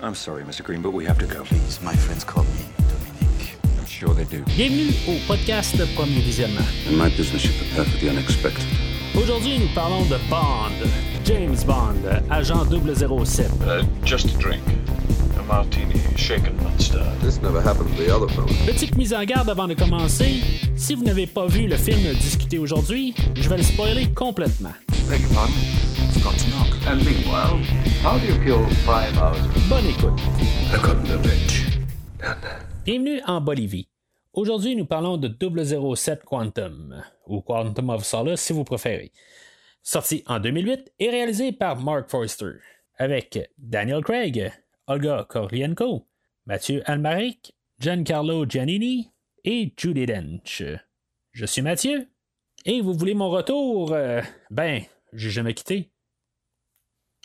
I'm sorry, Mr. Green, but we have to go. Please, my friends call me Dominique. I'm sure they do. Bienvenue au podcast Premier Visionnement. In my business, you prepare for the unexpected. Aujourd'hui, nous parlons de Bond, James Bond, agent 007. Uh, just a drink. A martini, shaken, not stirred. This never happened to the other fellow. Petite mise en garde avant de commencer. Si vous n'avez pas vu le film discuté aujourd'hui, je vais le spoiler complètement. Your pardon? Forgot to knock. And meanwhile, how do you kill five hours? Bonne écoute. Bienvenue en Bolivie. Aujourd'hui, nous parlons de 007 Quantum, ou Quantum of Solace si vous préférez. Sorti en 2008 et réalisé par Mark Forster, avec Daniel Craig, Olga Korlienko, Mathieu Almaric, Giancarlo Giannini et Judy Dench. Je suis Mathieu, et vous voulez mon retour? Euh, ben, j'ai jamais quitté.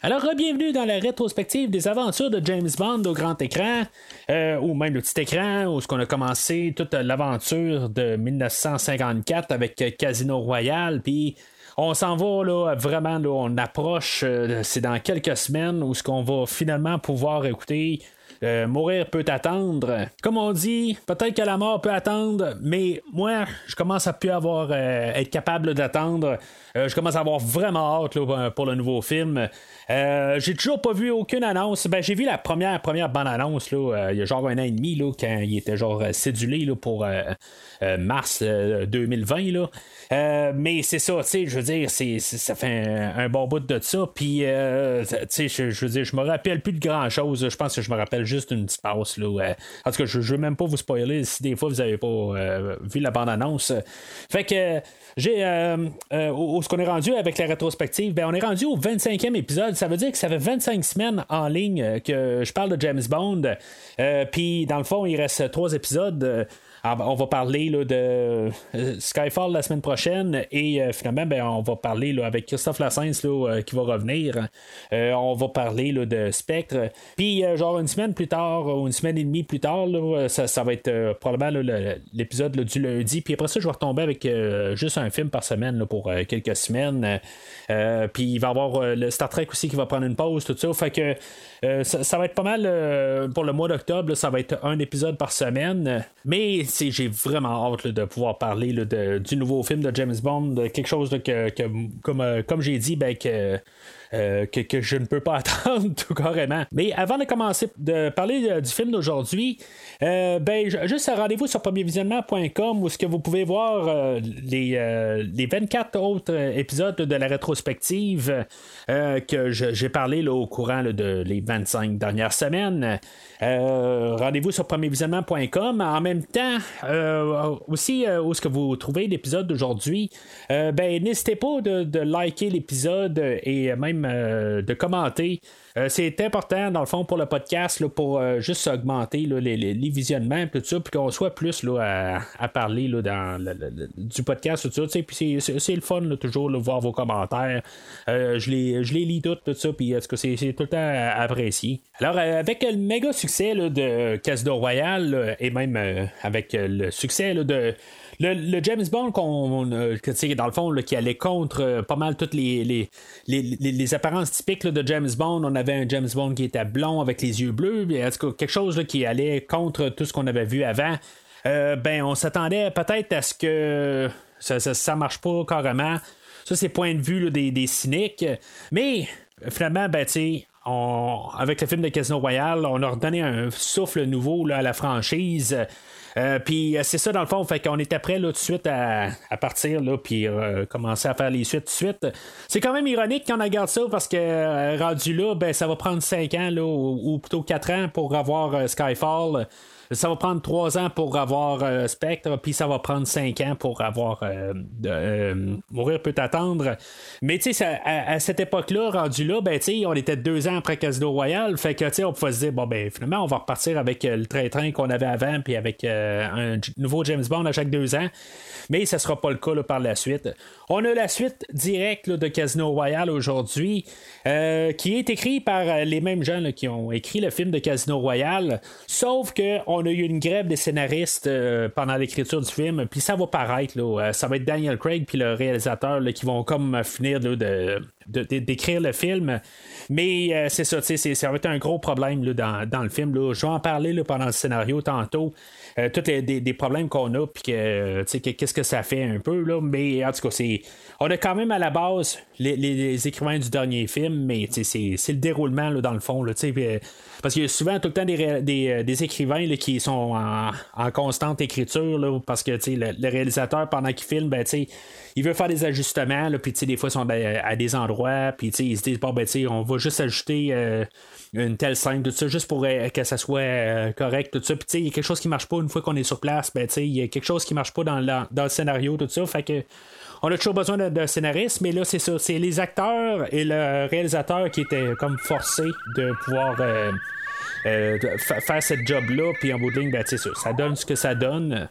Alors, bienvenue dans la rétrospective des aventures de James Bond au grand écran, euh, ou même le petit écran, où ce qu'on a commencé toute l'aventure de 1954 avec Casino Royale, puis on s'en va là, vraiment, là, on approche, euh, c'est dans quelques semaines où ce qu'on va finalement pouvoir écouter. euh, mourir peut attendre. Comme on dit, peut-être que la mort peut attendre, mais moi, je commence à plus avoir euh, être capable d'attendre. Euh, je commence à avoir vraiment hâte là, pour le nouveau film. Euh, j'ai toujours pas vu aucune annonce. Ben, j'ai vu la première première bonne annonce là, euh, il y a genre un an et demi quand il était genre cédulé là, pour mars euh, 2020 là. Mais c'est ça, je veux dire, c'est, ça fait un, bon bout de ça. Puis, je, veux dire, je me rappelle plus de grand chose. Je pense que je me rappelle juste une petite passe là. en tout cas, je, je veux même pas vous spoiler si des fois vous avez pas vu la bande annonce. Fait que j'ai où ce qu'on est rendu avec la rétrospective, ben on est rendu au 25e épisode. Ça veut dire que ça fait 25 semaines en ligne euh, que je parle de James Bond. Euh, Puis dans le fond, il reste trois épisodes. Ah, ben, on va parler là, de euh, Skyfall la semaine prochaine et euh, finalement ben, on va parler là, avec Christophe Lassens là, euh, qui va revenir. On va parler là, de Spectre. Puis genre une semaine plus tard ou une semaine et demie plus tard, ça, ça va être probablement l'épisode du lundi. Puis après ça, je vais retomber avec juste un film par semaine pour quelques semaines. Puis il va y avoir le Star Trek aussi qui va prendre une pause, tout ça. Fait que ça, ça va être pas mal pour le mois d'octobre. Ça va être un épisode par semaine. Mais j'ai vraiment hâte de pouvoir parler de- du nouveau film de James Bond. de quelque chose que- comme, euh, comme j'ai dit, ben, que, euh, que, je ne peux pas attendre tout carrément. Mais avant de commencer de parler euh, du film d'aujourd'hui, euh, ben, juste rendez-vous sur premiervisionnement.com où ce que vous pouvez voir les, les 24 autres épisodes de la rétrospective que j'ai parlé là, au courant de les 25 dernières semaines. Rendez-vous sur premiervisionnement.com. En même temps, aussi où est-ce que vous trouvez l'épisode d'aujourd'hui, ben n'hésitez pas de, de liker l'épisode et même euh, de commenter. Euh, c'est important, dans le fond, pour le podcast, là, pour euh, juste augmenter les, visionnements, tout ça, puis qu'on soit plus là, à, parler dans du podcast, tout ça. Puis c'est- le fun, toujours, de voir vos commentaires. Je, les, je les lis toutes, tout ça, puis est-ce que c'est tout le temps apprécié. Alors, avec le méga succès de Casino Royale, là, et même avec le succès de. Le, James Bond qu'on euh, que, dans le fond qui allait contre euh, pas mal toutes les, les, les, les- apparences typiques de James Bond. On avait un James Bond qui était blond avec les yeux bleus, quelque chose qui allait contre tout ce qu'on avait vu avant? Euh, ben on s'attendait peut-être à ce que ça, ça, marche pas carrément. Ça, c'est point de vue des, des cyniques. Mais finalement, ben, avec le film de Casino Royale, on a redonné un souffle nouveau à la franchise. Euh, puis euh, c'est ça dans le fond, fait qu'on était prêt tout de suite à, partir là, puis euh, commencer à faire les suites tout de suite. C'est quand même ironique qu'on regarde ça parce que euh, rendu là, ben ça va prendre 5 ans là, ou, ou plutôt 4 ans pour avoir Skyfall. Ça va prendre trois ans pour avoir euh, Spectre, puis ça va prendre cinq ans pour avoir euh, euh, Mourir peut attendre. Mais tu sais, à, cette époque-là, rendu là, ben tu on était deux ans après Casino Royale, fait que tu sais, on pouvait se dire, bon ben finalement, on va repartir avec le train-train qu'on avait avant, puis avec un nouveau James Bond à chaque deux ans. Mais ça sera pas le cas par la suite. On a la suite directe de Casino Royale aujourd'hui, euh, qui est écrit par euh, les mêmes gens qui ont écrit le film de Casino Royale, sauf que on a eu une grève des scénaristes euh, pendant l'écriture du film, puis ça va paraître, ça va être Daniel Craig puis le réalisateur qui vont comme finir de d'écrire le film. Mais c'est ça, ça va être un gros problème dans, dans le film. Je vais en parler pendant le scénario tantôt. Euh, tous les des, des problèmes qu'on a, puis que, euh, que- qu'est-ce que ça fait un peu. Là. Mais en tout cas, c'est, on a quand même à la base les, les- écrivains du dernier film, mais c'est, le déroulement là, dans le fond. Là, euh, parce qu'il y a souvent tout le temps des, des, des écrivains qui sont en, en constante écriture, là, parce que le, le réalisateur, pendant qu'il filme, ben, il veut faire des ajustements, puis des fois, ils sont ben, à des endroits, puis ils se disent, bon, ben, on va juste ajouter une telle scène, tout ça, juste pour euh, que ça soit euh, correct, tout ça. Puis tu sais, il y a quelque chose qui marche pas une fois qu'on est sur place, ben, tu sais, il y a quelque chose qui marche pas dans, dans le scénario, tout ça. Fait que. On a toujours besoin d'un scénariste, mais là, c'est ça. C'est les acteurs et le réalisateur qui étaient comme forcés de pouvoir euh, faire cette job-là. Puis en bout de ligne, ben, ça, ça donne ce que ça donne.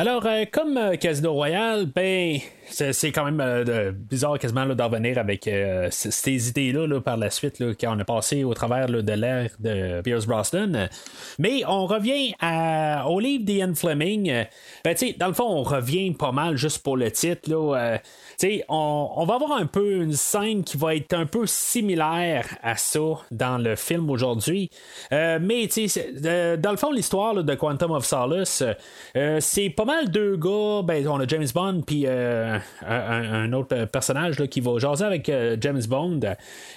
Alors, euh, comme euh, Casino Royale, ben, c'est quand même euh, bizarre quasiment d'en venir avec euh, ces idées-là là, par la suite, là, quand on a passé au travers de l'ère de Pierce Brosnan. Mais on revient au livre d'Ian Fleming. Ben, dans le fond, on revient pas mal juste pour le titre. Là, euh, on, va avoir un peu une scène qui va être un peu similaire à ça dans le film aujourd'hui. Mais, dans le fond, l'histoire de Quantum of Solace, c'est pas mal deux gars. Ben, on a James Bond, puis un, autre personnage là, qui va jaser avec euh, James Bond.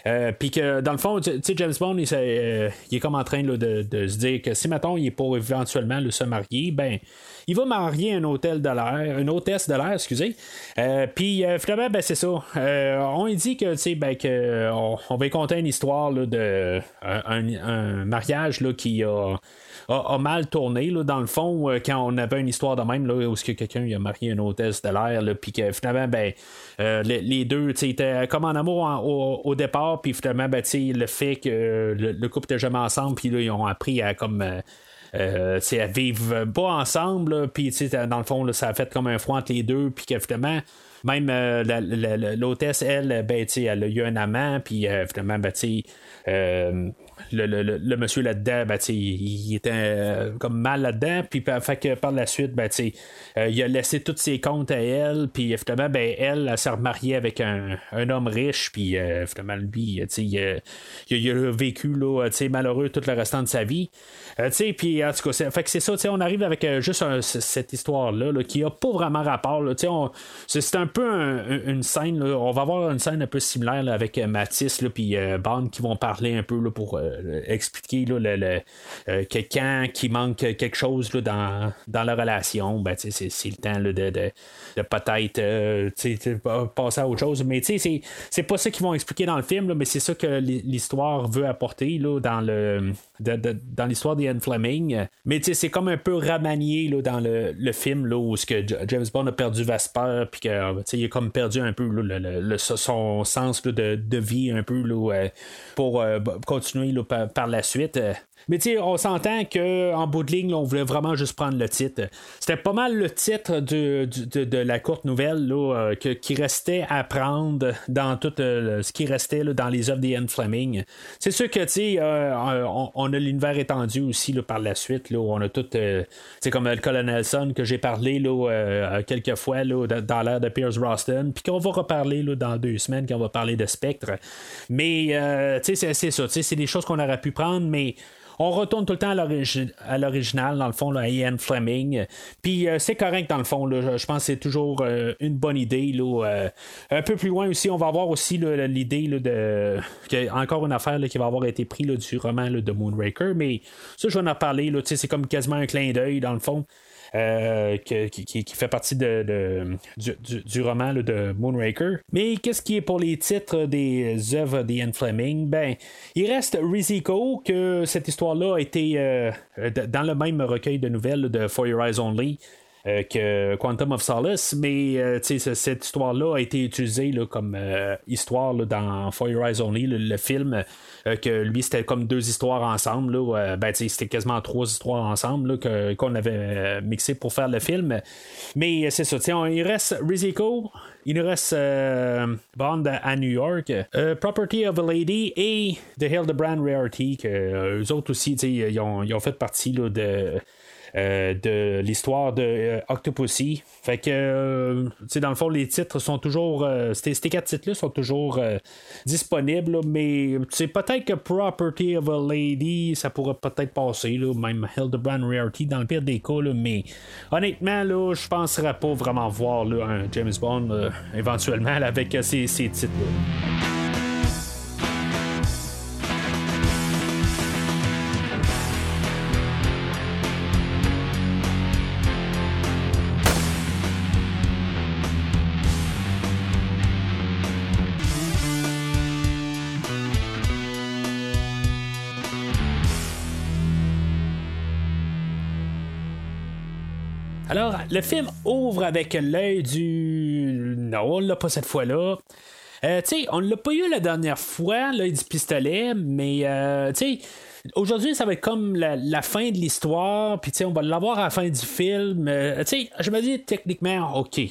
Euh, puis que, dans le fond, tu sais, James Bond, il, euh, est comme en train de, se dire que si, mettons, il est pour éventuellement là, se marier, ben, il va marier un hôtel de l'air, une hôtesse de l'air, excusez. Euh, puis euh, finalement, ben, c'est ça. Euh, on dit que, tu sais, ben, que on, va y conter une histoire là, de un mariage là, qui a, a, mal tourné. Là, dans le fond, euh, quand on avait une histoire de même, là, où que quelqu'un a marié une hôtesse de l'air, puis que finalement, ben, euh, les, deux, étaient comme en amour au, départ, puis finalement, ben, le fait que le, le couple était jamais ensemble, puis ils ont appris à comme. euh, euh, vivre pas ensemble, puis dans le fond, ça a fait comme un froid entre les deux, puis que finalement, même euh, l'hôtesse, elle, ben, elle a eu un amant, puis euh, finalement, ben, euh, le, le- le- monsieur là-dedans, ben, il, il était euh, comme mal là-dedans, puis fait que par la suite, ben, euh, il a laissé tous ses comptes à elle, puis finalement, ben, elle, elle s'est remariée avec un, un homme riche, puis euh, finalement, lui, il, a- il a- vécu, là, malheureux tout le restant de sa vie. Puis en tout cas, c'est- ça, on arrive avec juste cette histoire-là là, qui a pas vraiment rapport. c'est, un peu un- un- une scène, on va avoir une scène un peu similaire avec là, puis Bond qui vont parler un peu pour expliquer là, le, le- euh, que quand qui manque quelque chose dans, la relation, ben, c'est, le temps de, de, de peut-être euh, passer à autre chose. Mais c'est, c'est pas ça qu'ils vont expliquer dans le film, mais c'est ça que l'hi- l'histoire veut apporter dans le dans l'histoire d'Ian Fleming. Mais c'est comme un peu remanié là, dans le, film où que James Bond a perdu Vesper, puis que euh, tu sais, il a comme perdu un peu le, son sens de, vie un peu euh, pour euh, b- par, par la suite. Mais tu on s'entend qu'en bout de ligne, on voulait vraiment juste prendre le titre. C'était pas mal le titre du- de, de la courte nouvelle là, euh, que- qui restait à prendre dans tout euh, ce qui restait là, dans les œuvres d'Ian Fleming. C'est sûr que tu sais, euh, on, a l'univers étendu aussi par la suite. Là, on a tout, sais, comme le Colonel Nelson que j'ai parlé quelques fois dans- l'ère de Pierce Brosnan, puis qu'on va reparler dans deux semaines quand on va parler de Spectre. Mais tu sais, c'est, c'est ça, c'est des choses qu'on aurait pu prendre, mais on retourne tout le temps à, l'origi- à l'original, dans le fond, là, à Ian Fleming. Puis euh, c'est correct, dans le fond. là. Je- pense que c'est toujours euh, une bonne idée. Là, euh, un peu plus loin aussi, on va avoir aussi l'idée de. encore une affaire qui va avoir été prise du roman de Moonraker. Mais ça, je vais en reparler. C'est comme quasiment un clin d'œil, dans le fond. Euh, qui, fait partie de, du, roman là, de Moonraker. Mais qu'est-ce qui est pour les titres des œuvres d'Ian Fleming? Ben, il reste Riziko, que cette histoire-là a été euh, dans le même recueil de nouvelles de For Your Eyes Only. Euh, que Quantum of Solace, mais euh, cette histoire-là a été utilisée comme euh, histoire dans Your Eyes Only, le, film, que lui c'était comme deux histoires ensemble. Là, ben, c'était quasiment trois histoires ensemble qu'on avait mixé pour faire le film. Mais c'est ça, on- il reste Riziko, il nous reste Bond à New York, Property of a Lady et The Hildebrand Rarity, que eux autres aussi, ils ont, fait partie de. Euh, de l'histoire de euh, Octopussy. Fait que, euh, dans le fond, les titres sont toujours. ces, quatre titres-là sont toujours disponibles, mais c'est peut-être que Property of a Lady, ça pourrait peut-être passer, là, même Hildebrand Rarity dans le pire des cas, mais honnêtement, là, je penserais pas vraiment voir là, un James Bond éventuellement avec ces, ces titres-là. Le film ouvre avec l'œil du. Non, on l'a pas cette fois-là. Euh, tu sais, on l'a pas eu la dernière fois, l'œil du pistolet, mais euh. Aujourd'hui, ça va être comme la, fin de l'histoire, puis on va l'avoir à la fin du film. Euh, tu sais, je me dis techniquement, ok,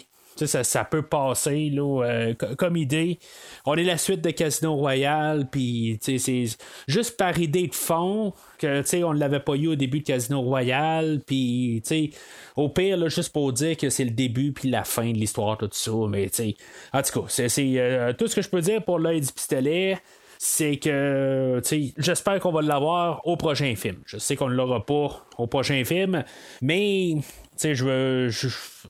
ça, ça, peut passer là, euh, comme idée. On est la suite de Casino Royale, puis c'est juste par idée de fond que on ne l'avait pas eu au début de Casino Royale, puis au pire, là, juste pour dire que c'est le début puis la fin de l'histoire, tout ça. Mais en tout cas, c'est euh, tout ce que je peux dire pour l'œil du pistolet c'est que j'espère qu'on va l'avoir au prochain film. Je sais qu'on ne l'aura pas au prochain film, mais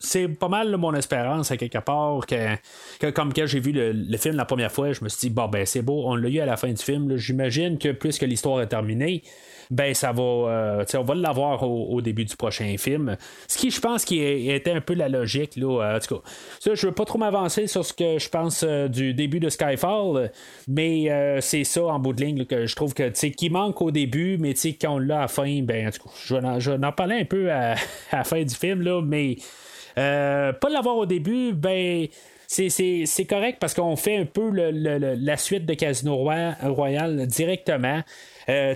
c'est pas mal mon espérance à quelque part que, comme quand j'ai vu le, film la première fois, je me suis dit bon ben c'est beau, on l'a eu à la fin du film. J'imagine que plus que l'histoire est terminée, ben ça va, euh, on va l'avoir au, début du prochain film. Ce qui, je pense, qui était un peu la logique là. Euh, en tout cas, ça, je veux pas trop m'avancer sur ce que je pense euh, du début de Skyfall, mais c'est ça en bout de ligne que je trouve que qui manque au début, mais quand on l'a à la fin, ben en tout cas, je vais en, parler un peu à, la fin du film mais pas l'avoir au début, ben c'est correct parce qu'on fait un peu la suite de Casino Royal directement. Euh,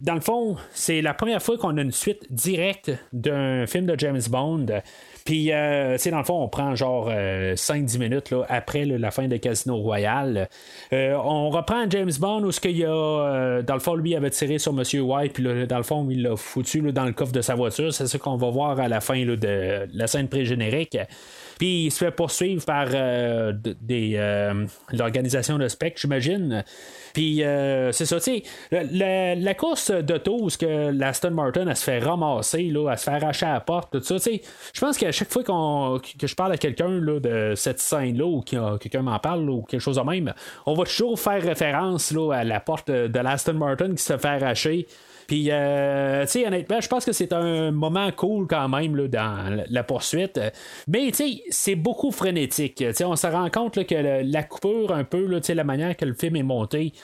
dans le fond, c'est la première fois qu'on a une suite directe d'un film de James Bond. Puis, euh, tu sais, dans le fond, on prend genre 5-10 euh, minutes là, après la fin de Casino Royale. on reprend James Bond où ce qu'il y a, dans le fond, lui avait tiré sur Monsieur White, puis dans le fond, il l'a foutu dans le coffre de sa voiture. C'est ça qu'on va voir à la fin de la scène pré-générique. Puis il se fait poursuivre par des l'organisation de spec, j'imagine. Puis euh, c'est ça, tu sais, la, la, course d'auto où que la Aston Martin, elle se fait ramasser, là, elle se fait arracher à la porte, tout ça, tu sais, je pense qu'à chaque fois que je parle à quelqu'un de cette scène-là ou que quelqu'un m'en parle ou quelque chose de même, on va toujours faire référence là, à la porte de l'Aston Martin qui se fait arracher. Puis, euh, tu sais, honnêtement, je pense que c'est un moment cool quand même là, dans la poursuite. Mais, tu sais, c'est beaucoup frénétique. Tu sais, on se rend compte que la coupure, un peu, tu sais, la manière que le film est monté,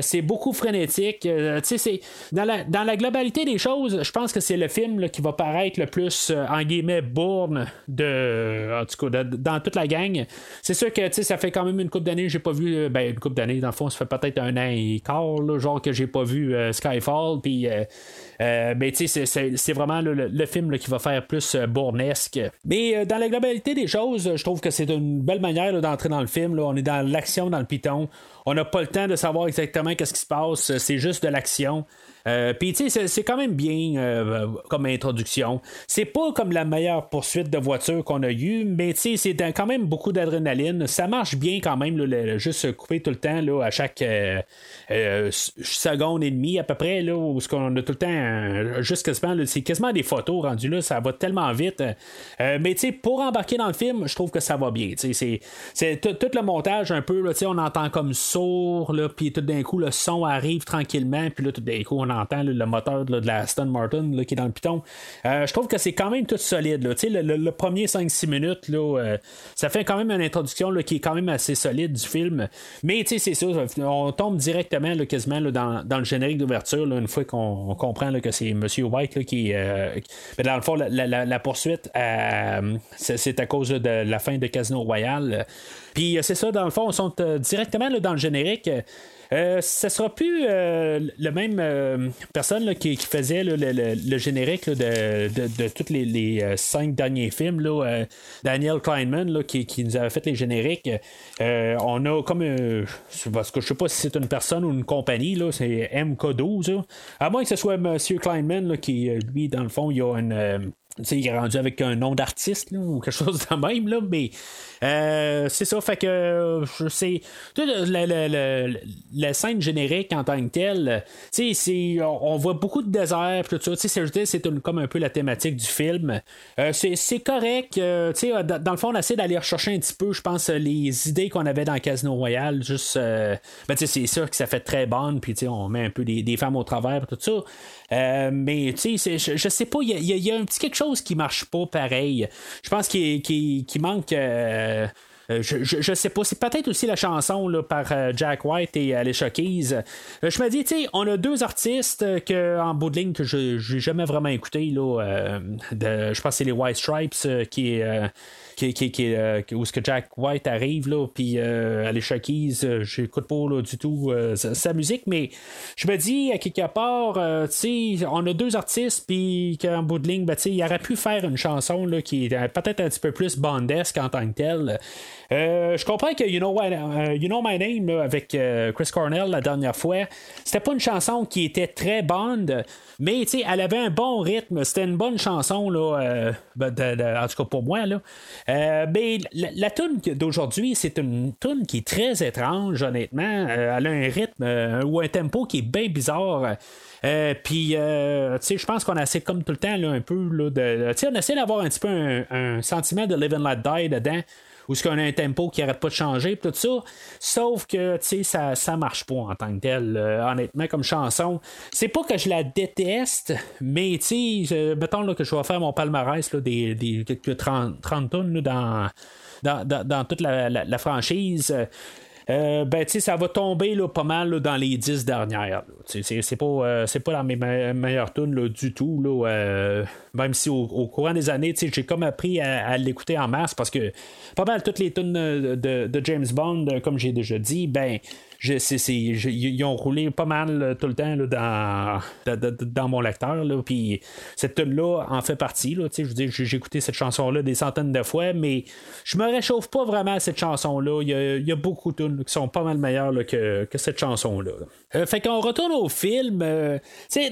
c'est beaucoup frénétique. Euh, c'est dans la, dans la globalité des choses, je pense que c'est le film qui va paraître le plus euh, en guillemets bourne de en tout cas dans toute la gang. C'est sûr que ça fait quand même une coupe d'années j'ai pas vu ben une coupe d'années dans le fond ça fait peut-être un an et quart genre que j'ai pas vu Skyfall puis euh, ben, c'est vraiment le, film qui va faire plus euh, bournesque. Mais euh, dans la globalité des choses, je trouve que c'est une belle manière d'entrer dans le film. On est dans l'action, dans le piton. On n'a pas le temps de savoir exactement qu'est-ce qui se passe. C'est juste de l'action. Euh, Puis, tu sais, c'est quand même bien euh, comme introduction. C'est pas comme la meilleure poursuite de voiture qu'on a eue, mais tu sais, c'est quand même beaucoup d'adrénaline. Ça marche bien quand même, là, juste couper tout le temps là, à chaque euh, seconde et demie à peu près, là, où qu'on a tout le temps, juste quasiment, c'est quasiment des photos rendues là, ça va tellement vite. mais tu sais, pour embarquer dans le film, je trouve que ça va bien. C'est, c'est tout, le montage un peu, là, on entend comme sourd, puis tout d'un coup, le son arrive tranquillement, puis là, tout d'un coup, on entend le moteur de la Aston Martin qui est dans le piton. Euh, je trouve que c'est quand même tout solide. Le, le, premier 5-6 minutes, euh, ça fait quand même une introduction qui est quand même assez solide du film. Mais c'est ça, on tombe directement quasiment dans, le générique d'ouverture une fois qu'on comprend que c'est M. White qui. Euh, mais dans le fond, la, poursuite, c'est à cause de la fin de Casino Royale. Puis c'est ça, dans le fond, ils sont directement dans le générique. Euh, ce sera plus euh, le même euh, personne qui, faisait le, générique de, de, tous les, cinq derniers films. Là, Daniel Kleinman qui, nous avait fait les génériques. on a comme parce que je sais pas si c'est une personne ou une compagnie, là, c'est MK12. À moins que ce soit M. Kleinman qui, lui, dans le fond, il a une il est rendu avec un nom d'artiste ou quelque chose de même, là, mais euh, c'est ça, fait que je sais. La, scène générique en tant que telle, on, voit beaucoup de désert, tout ça. C'est comme un peu la thématique du film. Euh, c'est correct. Euh, dans le fond, on essaie d'aller rechercher un petit peu, je pense, les idées qu'on avait dans Casino Royale. Juste, ben, c'est sûr que ça fait très bonne, puis on met un peu des, femmes au travers, tout ça. Mais je, je sais pas, il y, a un petit quelque chose qui marche pas pareil. Je pense qu'il manque. Euh, euh, je, sais pas, c'est peut-être aussi la chanson là, par euh, Jack White et Alicia Keys. je me dis, tu sais, on a deux artistes que, en bout de ligne que je n'ai jamais vraiment écouté. Là, je pense que c'est les White Stripes qui qui, euh, où ce que Jack White arrive, là, puis euh, Keys, euh, j'écoute pas là, du tout sa, musique, mais je me dis, à quelque part, on a deux artistes, puis qu'en bout de ligne, ben, il aurait pu faire une chanson là, qui est peut-être un petit peu plus bandesque en tant que telle. Je comprends que You Know, you know My Name avec Chris Cornell la dernière fois, c'était pas une chanson qui était très bande, mais elle avait un bon rythme, c'était une bonne chanson, là, ben, en tout cas pour moi. Là. Euh, ben, la, la tune d'aujourd'hui, c'est une tune qui est très étrange, honnêtement. Euh, elle a un rythme euh, ou un tempo qui est bien bizarre. puis, je pense qu'on essaie comme tout le temps là, un peu là, de, on essaie d'avoir un petit peu un, sentiment de live and let die dedans ou ce qu'on a un tempo qui arrête pas de changer, tout ça. Sauf que, tu sais, ça, ça marche pas en tant que tel, honnêtement, comme chanson. C'est pas que je la déteste, mais, tu sais, mettons là, que je vais faire mon palmarès là, des, des quelques 30, 30 tonnes dans, dans, dans, toute la, la franchise. Euh, ben, ça va tomber là, pas mal dans les dix dernières. C'est pas, euh, pas dans mes meilleures tunes du tout. Là, euh, même si au, courant des années, j'ai comme appris à, l'écouter en masse parce que pas mal toutes les tunes de, de James Bond, comme j'ai déjà dit, ben ils ont roulé pas mal euh, tout le temps dans, mon lecteur. Puis cette tune-là en fait partie. Là, j'ai écouté cette chanson-là des centaines de fois, mais je me réchauffe pas vraiment à cette chanson-là. Il y a, beaucoup de tunes qui sont pas mal meilleures que, cette chanson-là. Euh, fait qu'on retourne au film. Euh,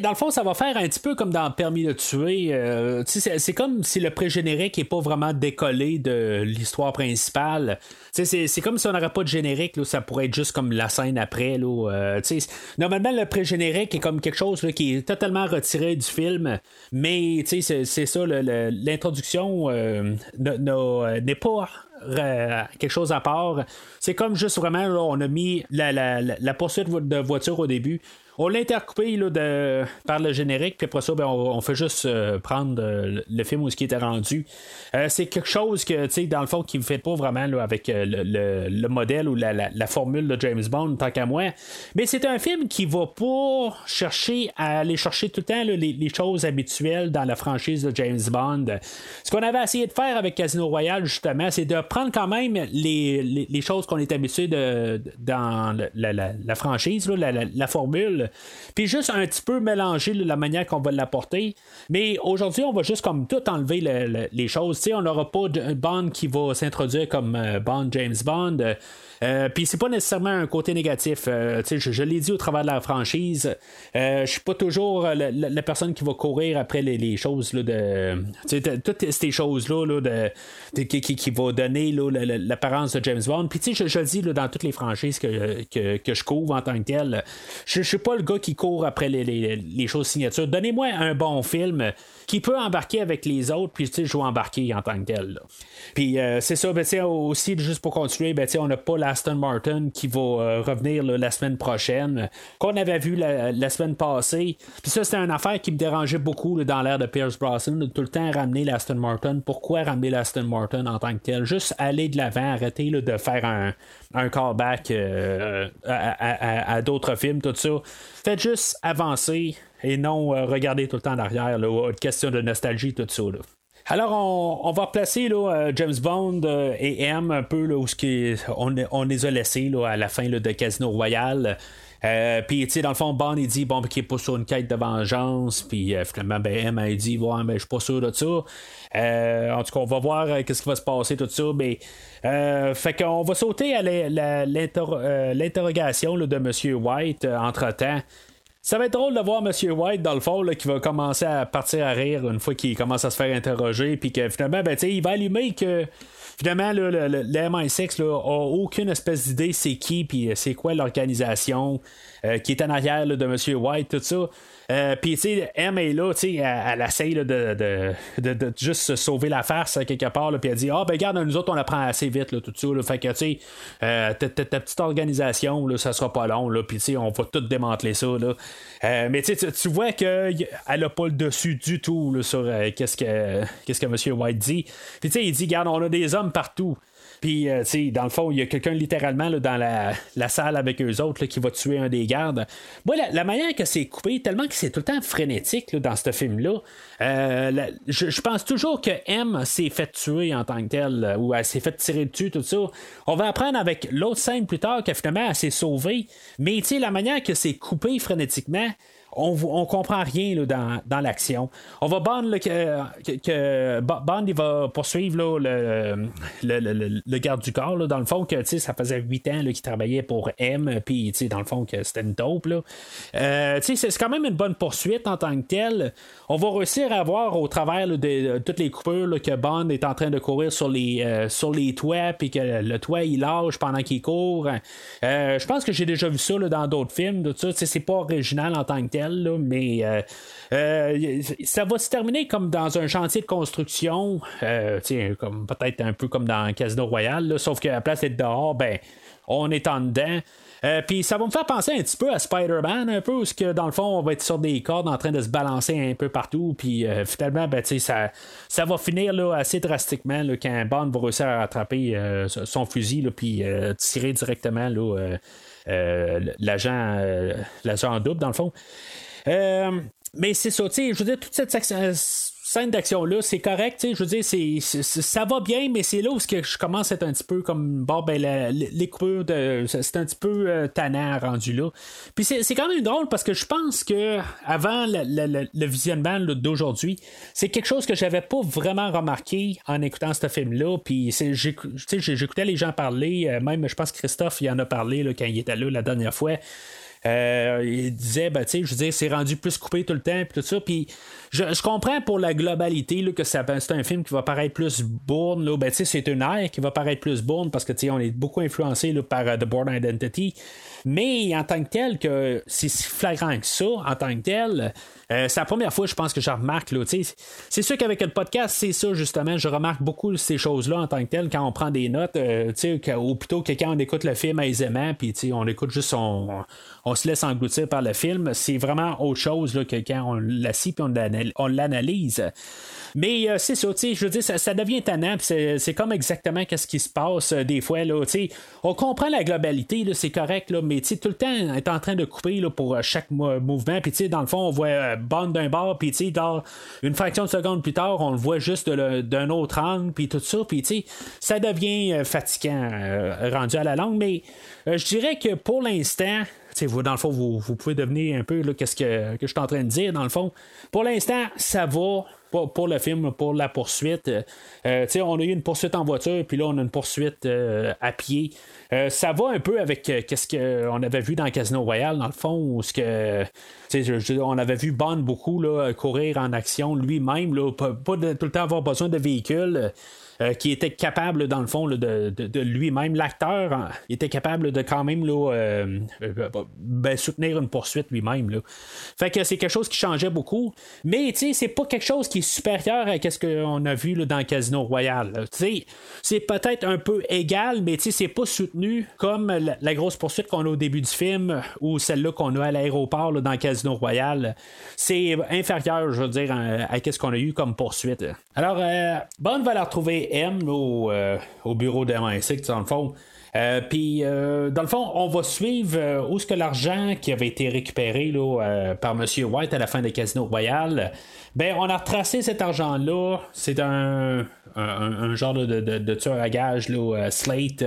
dans le fond, ça va faire un petit peu comme dans Permis de tuer. c'est comme si le pré-générique n'est pas vraiment décollé de l'histoire principale. C'est comme si on n'aurait pas de générique, ça pourrait être juste comme la scène après. Là, euh, normalement, le pré-générique est comme quelque chose qui est totalement retiré du film, mais c'est ça, l'introduction euh, n'est pas quelque chose à part. C'est comme juste vraiment, on a mis la poursuite de voiture au début. On l'a intercoupé de, par le générique, puis après ça, ben, on, fait juste euh, prendre euh, le film où ce qui était rendu. Euh, c'est quelque chose que, tu sais, dans le fond, qui ne fait pas vraiment avec le, modèle ou la, formule de James Bond, tant qu'à moi. Mais c'est un film qui va pas chercher à aller chercher tout le temps les, choses habituelles dans la franchise de James Bond. Ce qu'on avait essayé de faire avec Casino Royale, justement, c'est de prendre quand même les, choses qu'on est habitué de, dans la, franchise, la formule, puis juste un petit peu mélanger la manière qu'on va l'apporter. Mais aujourd'hui, on va juste comme tout enlever les choses. on n'aura pas de Bond qui va s'introduire comme euh, Bond James Bond. Euh, puis c'est pas nécessairement un côté négatif. Euh, je, l'ai dit au travers de la franchise. je suis pas toujours la, personne qui va courir après les, choses là, de. Toutes ces choses-là de, qui, qui, va donner l'apparence de James Bond. Puis je, je le dis dans toutes les franchises que, que, je couvre en tant que tel. Je, je suis pas le gars qui court après les, choses signatures. Donnez-moi un bon film qui peut embarquer avec les autres, puis je vais embarquer en tant que tel. Puis euh, c'est ça, ben, aussi, juste pour continuer, ben, on n'a pas l'Aston Martin qui va euh, revenir la semaine prochaine, qu'on avait vu la, semaine passée. Puis ça, c'était une affaire qui me dérangeait beaucoup dans l'ère de Pierce Brosnan, de tout le temps ramener l'Aston Martin. Pourquoi ramener l'Aston Martin en tant que tel? Juste aller de l'avant, arrêter de faire un, un callback euh, à, d'autres films, tout ça. Faites juste avancer et non regarder tout le temps en arrière, là, question de nostalgie, tout ça. Alors, on, va replacer là, James Bond et M un peu là, où on, on les a laissés là, à la fin là, de Casino Royale. Euh, puis, tu sais, dans le fond, Bond, il dit, bon, qu'il est pas sur une quête de vengeance. Puis, euh, finalement, ben, M, il dit, ouais, mais je suis pas sûr de ça. Euh, en tout cas, on va voir qu'est-ce qui va se passer, tout ça. Mais, fait qu'on va sauter à l'interrogation de M. White entre-temps. Ça va être drôle de voir M. White dans le fond qui va commencer à partir à rire une fois qu'il commence à se faire interroger, puis que finalement, ben, il va allumer que Finalement, le, le, MI6 là, a aucune espèce d'idée c'est qui puis c'est quoi l'organisation euh, qui est en arrière de M. White, tout ça. Euh, puis, tu sais, M est là, tu sais, elle, essaye de, de, de, juste sauver la face quelque part, puis elle dit Ah, ben, regarde, nous autres, on apprend assez vite, là, tout ça. fait que, tu sais, euh, ta, petite organisation, là, ça sera pas long, là, puis, tu sais, on va tout démanteler ça, là. mais, tu tu vois qu'elle a pas le dessus du tout, là, sur qu'est-ce que, qu'est-ce que M. White dit. Puis, tu sais, il dit Regarde, on a des hommes partout. Puis, euh, tu sais, dans le fond, il y a quelqu'un littéralement dans la, salle avec eux autres qui va tuer un des gardes. Moi, la, manière que c'est coupé, tellement que c'est tout le temps frénétique dans ce film-là, euh, je, pense toujours que M s'est fait tuer en tant que tel, euh, ou elle s'est fait tirer dessus, tout ça. On va apprendre avec l'autre scène plus tard que finalement, elle s'est sauvée. Mais, tu sais, la manière que c'est coupé frénétiquement, on, on comprend rien là, dans, l'action. On va Bond que, que, Bond il va poursuivre le, le, garde du corps dans le fond que ça faisait 8 ans qu'il travaillait pour M puis dans le fond que c'était une taupe euh, c'est quand même une bonne poursuite en tant que telle. On va réussir à voir au travers de, toutes les coupures que Bond est en train de courir sur les, euh, sur les toits puis que le toit il lâche pendant qu'il court. Euh, je pense que j'ai déjà vu ça dans d'autres films. C'est pas original en tant que tel mais euh, euh, ça va se terminer comme dans un chantier de construction, euh, comme peut-être un peu comme dans Casino Royale, sauf qu'à la place d'être dehors, ben, on est en dedans. puis ça va me faire penser un petit peu à Spider-Man, un peu, où que dans le fond, on va être sur des cordes en train de se balancer un peu partout. Puis finalement, ben, ça, ça va finir là, assez drastiquement là, quand Bond va réussir à attraper son fusil, puis tirer directement l'agent, l'agent en double, dans le fond. Euh, mais c'est ça, tu sais, je veux dire, toute cette scène d'action-là, c'est correct, je veux dire, ça va bien, mais c'est là où je commence à être un petit peu comme, bon, ben, les coupures, de, c'est un petit peu euh, tannant rendu là. Puis c'est, quand même drôle parce que je pense que avant le, visionnement d'aujourd'hui, c'est quelque chose que j'avais pas vraiment remarqué en écoutant ce film-là. Puis j'écoutais les gens parler, euh, même je pense que Christophe il en a parlé là, quand il était là la dernière fois. Euh, il disait, ben, tu sais, je veux dire, c'est rendu plus coupé tout le temps, puis tout ça. Puis je, comprends pour la globalité là, que c'est un film qui va paraître plus bourne. Là, ben, c'est une ère qui va paraître plus bourne parce que on est beaucoup influencé par euh, The Bourne Identity. Mais en tant que tel, que c'est si flagrant que ça, en tant que tel, euh, c'est la première fois, je pense, que je remarque. C'est sûr qu'avec le podcast, c'est ça, justement. Je remarque beaucoup ces choses-là en tant que tel quand on prend des notes, euh, ou plutôt que quand on écoute le film aisément, puis on écoute juste, on, on se laisse engloutir par le film. C'est vraiment autre chose là, que quand on l'assit puis on l'analyse. Mais euh, c'est ça, je veux dire, ça, devient tannant, c'est comme exactement qu'est-ce qui se passe euh, des fois. Là, on comprend la globalité, c'est correct, mais tout le temps, est en train de couper pour euh, chaque mouvement. Puis dans le fond, on voit Bond d'un bord, puis dans une fraction de seconde plus tard, on le voit juste d'un autre angle, puis tout ça. Puis ça devient fatigant rendu à la langue. Mais je dirais que pour l'instant, vous, dans le fond, vous, pouvez devenir un peu qu'est-ce que, que je suis en train de dire, dans le fond. Pour l'instant, ça va pour, le film, pour la poursuite. Euh, on a eu une poursuite en voiture, puis là, on a une poursuite euh, à pied. Euh, ça va un peu avec qu'est-ce qu'on avait vu dans Casino Royale, dans le fond, où que, on avait vu Bond beaucoup là, courir en action lui-même, pas, pas de, tout le temps avoir besoin de véhicules. Euh, qui était capable, dans le fond, de, lui-même, l'acteur, hein, était capable de quand même là, euh, euh, ben, soutenir une poursuite lui-même. Fait que c'est quelque chose qui changeait beaucoup. Mais c'est pas quelque chose qui est supérieur à ce qu'on a vu là, dans Casino Royale. C'est peut-être un peu égal, mais c'est pas soutenu comme la, grosse poursuite qu'on a au début du film ou celle-là qu'on a à l'aéroport dans Casino Royale. C'est inférieur, je veux dire, à, ce qu'on a eu comme poursuite. Alors, Bonne va la retrouver M au, euh, au bureau de MI6, dans le fond. Euh, puis, euh, dans le fond, on va suivre où est-ce que l'argent qui avait été récupéré là, par M. White à la fin des Casino Royal, ben, on a retracé cet argent-là. C'est un, un, genre de, de, tueur à gage, là, Slate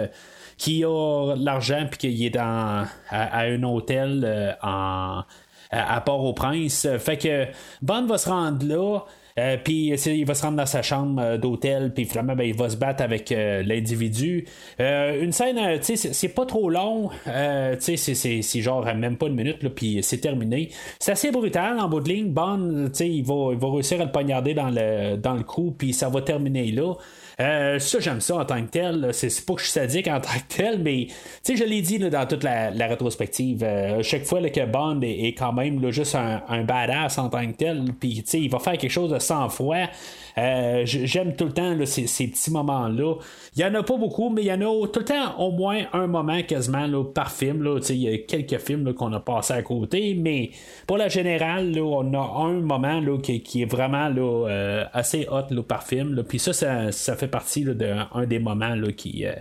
qui a l'argent puis qu'il est dans à, un hôtel en à, Port-au-Prince. Fait que Bond va se rendre là. Euh, puis il va se rendre dans sa chambre euh, d'hôtel, puis finalement ben, il va se battre avec euh, l'individu. une scène, tu sais, c'est pas trop long, tu sais, c'est genre même pas une minute, puis c'est terminé. C'est assez brutal en bout de ligne. Bond, tu sais, il va, il va réussir à le poignarder dans le, dans le cou, puis ça va terminer là. Euh, ça, j'aime ça en tant que tel. C'est pas que je suis sadique en tant que tel, mais je l'ai dit dans toute la, rétrospective. Euh, chaque fois que Bond est, quand même juste un, un, badass en tant que tel, puis il va faire quelque chose de 100 fois. Euh, j'aime tout le temps ces, petits moments-là. Il y en a pas beaucoup, mais il y en a tout le temps au moins un moment quasiment par film. Il y a quelques films qu'on a passé à côté, mais pour la générale, on a un moment qui, est vraiment euh, assez hot par film. Puis ça, ça, fait partie d'un des moments qui, euh,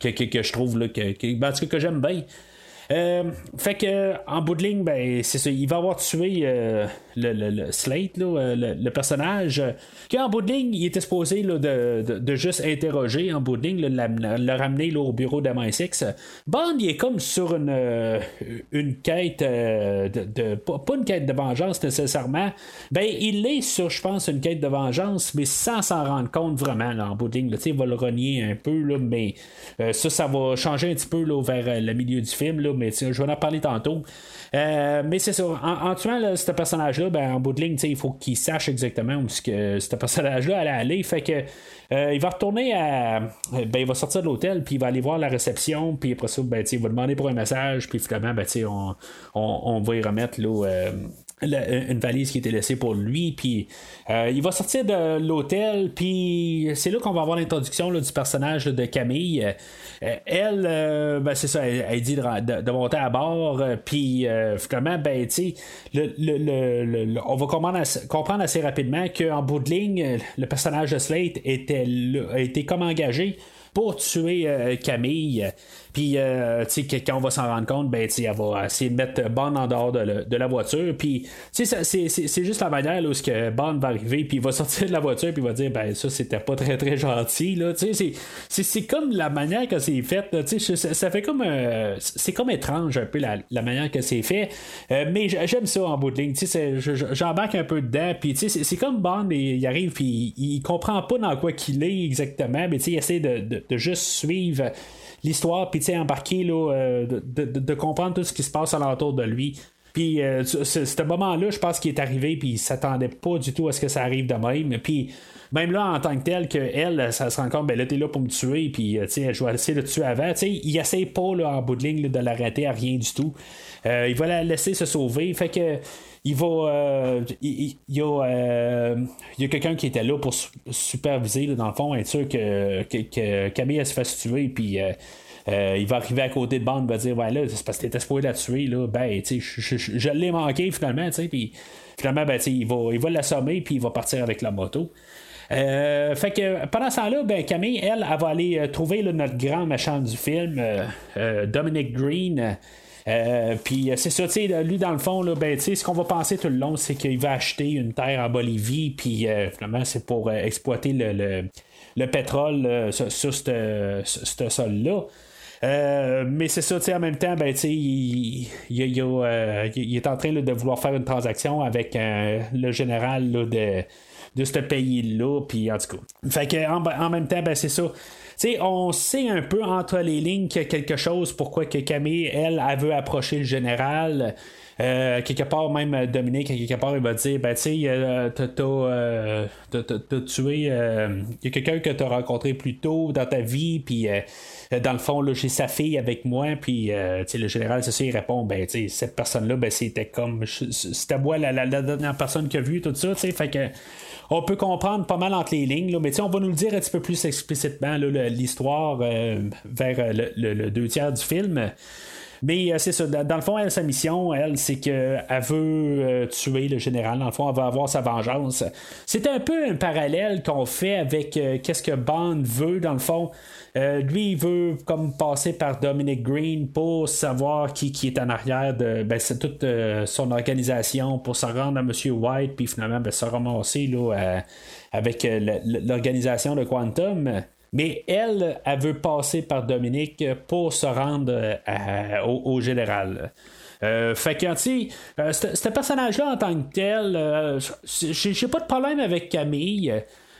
que, je trouve que, ben, que j'aime bien. Euh, fait que en bout de ligne, ben, c'est ça, il va avoir tué euh, le, Slate, euh, le, personnage, qu'en bout de ligne, il était supposé de, juste interroger en bout de ligne, le, ramener au bureau de MI6. Bond, il est comme sur une, une quête de, pas une quête de vengeance nécessairement. Ben, il est sur, je pense, une quête de vengeance, mais sans s'en rendre compte vraiment en bout de ligne. il va le renier un peu, là, mais ça, ça va changer un petit peu là, vers le milieu du film. Là, mais je vais en parler tantôt. Euh, mais c'est ça. En, tuant ce personnage-là, ben, en bout de ligne, il faut qu'il sache exactement où ce que ce personnage-là allait aller. Fait que euh, il va retourner à. Ben, il va sortir de l'hôtel, puis il va aller voir la réception, puis après ça, ben, il va demander pour un message, puis finalement, ben, on, on, on, va y remettre là, euh, une valise qui était laissée pour lui. Puis euh, il va sortir de l'hôtel, puis c'est là qu'on va avoir l'introduction du personnage de Camille. Euh, elle, euh, ben, c'est ça, elle, dit de, monter à bord, puis finalement, ben, tu le, on va comprendre, assez rapidement qu'en bout de ligne, le personnage de Slate était, a été comme engagé pour tuer Camille. Puis, euh, tu sais, quand on va s'en rendre compte, ben, tu sais, elle va essayer de mettre Bond en dehors de, la voiture. Puis, tu sais, c'est juste la manière là, où que Bond va arriver, puis il va sortir de la voiture, puis il va dire, ben, ça, c'était pas très, très gentil, là. Tu sais, c'est comme la manière que c'est fait, tu sais, ça, fait comme. Euh, c'est comme étrange, un peu, la, manière que c'est fait. Euh, mais j'aime ça en bout de ligne, tu sais, j'embarque un peu dedans, puis, tu sais, c'est comme Bond, il arrive, puis il, comprend pas dans quoi qu'il est exactement, mais, tu sais, il essaie de, de juste suivre l'histoire, puis embarquer là, euh, de, de, comprendre tout ce qui se passe alentour de lui. Puis euh, ce, moment-là, je pense qu'il est arrivé, puis il s'attendait pas du tout à ce que ça arrive de même. Puis même là, en tant que tel, que elle, ça se rend compte, ben là, t'es là pour me tuer, puis euh, je vais essayer de te tuer avant. sais il essaie pas là, en bout de ligne de l'arrêter à rien du tout. il va la laisser se sauver. Fait que il va. il, y a, quelqu'un qui était là pour superviser, dans le fond, être sûr que, que, Camille se fasse tuer, puis euh, il va arriver à côté de il va dire Ouais, là, c'est parce que t'étais supposé la tuer, là. Ben, tu sais, je, l'ai manqué finalement, tu sais. Puis finalement, ben, il va, il va l'assommer, puis il va partir avec la moto. Euh, fait que pendant ce temps-là, ben, Camille, elle, elle va aller euh, trouver notre grand méchant du film, Dominic Green. Puis c'est ça, tu sais, lui dans le fond, là, ben, ce qu'on va penser tout le long, c'est qu'il va acheter une terre en Bolivie, puis finalement c'est pour exploiter le, le, pétrole sur, ce sol-là. Euh, mais c'est ça, en même temps, ben, il, il, euh, il, est en train de vouloir faire une transaction avec euh, le général de, de ce pays-là. Puis en tout cas. Fait que, en, même temps, ben, c'est ça. On sait un peu entre les lignes qu'il y a quelque chose pourquoi que Camille, elle, elle veut approcher le général. Euh, quelque part, même Dominique, quelque part, il va dire ben, tu sais, euh, t'as tué. Il y a quelqu'un que t'as rencontré plus tôt dans ta vie, puis dans le fond, j'ai sa fille avec moi, puis le général, c'est il répond ben, cette personne-là, ben, c'était comme. C'était moi la, dernière personne qui a vu tout ça, tu sais, fait que on peut comprendre pas mal entre les lignes, là, mais on va nous le dire un petit peu plus explicitement, l'histoire vers le, deux tiers du film. Mais c'est ça, dans, le fond, elle, sa mission, elle, c'est qu'elle veut tuer le général. Dans le fond, elle va avoir sa vengeance. C'est un peu un parallèle qu'on fait avec qu'est-ce que Bond veut, dans le fond. lui, il veut comme passer par Dominic Green pour savoir qui, qui est en arrière de ben, c'est toute son organisation pour se rendre à M. White, puis finalement ben, se ramasser là, avec l'organisation de Quantum. Mais elle, elle veut passer par Dominique pour se rendre euh, au, général. Euh, fait que, tu euh, ce personnage-là en tant que tel, j'ai pas de problème avec Camille.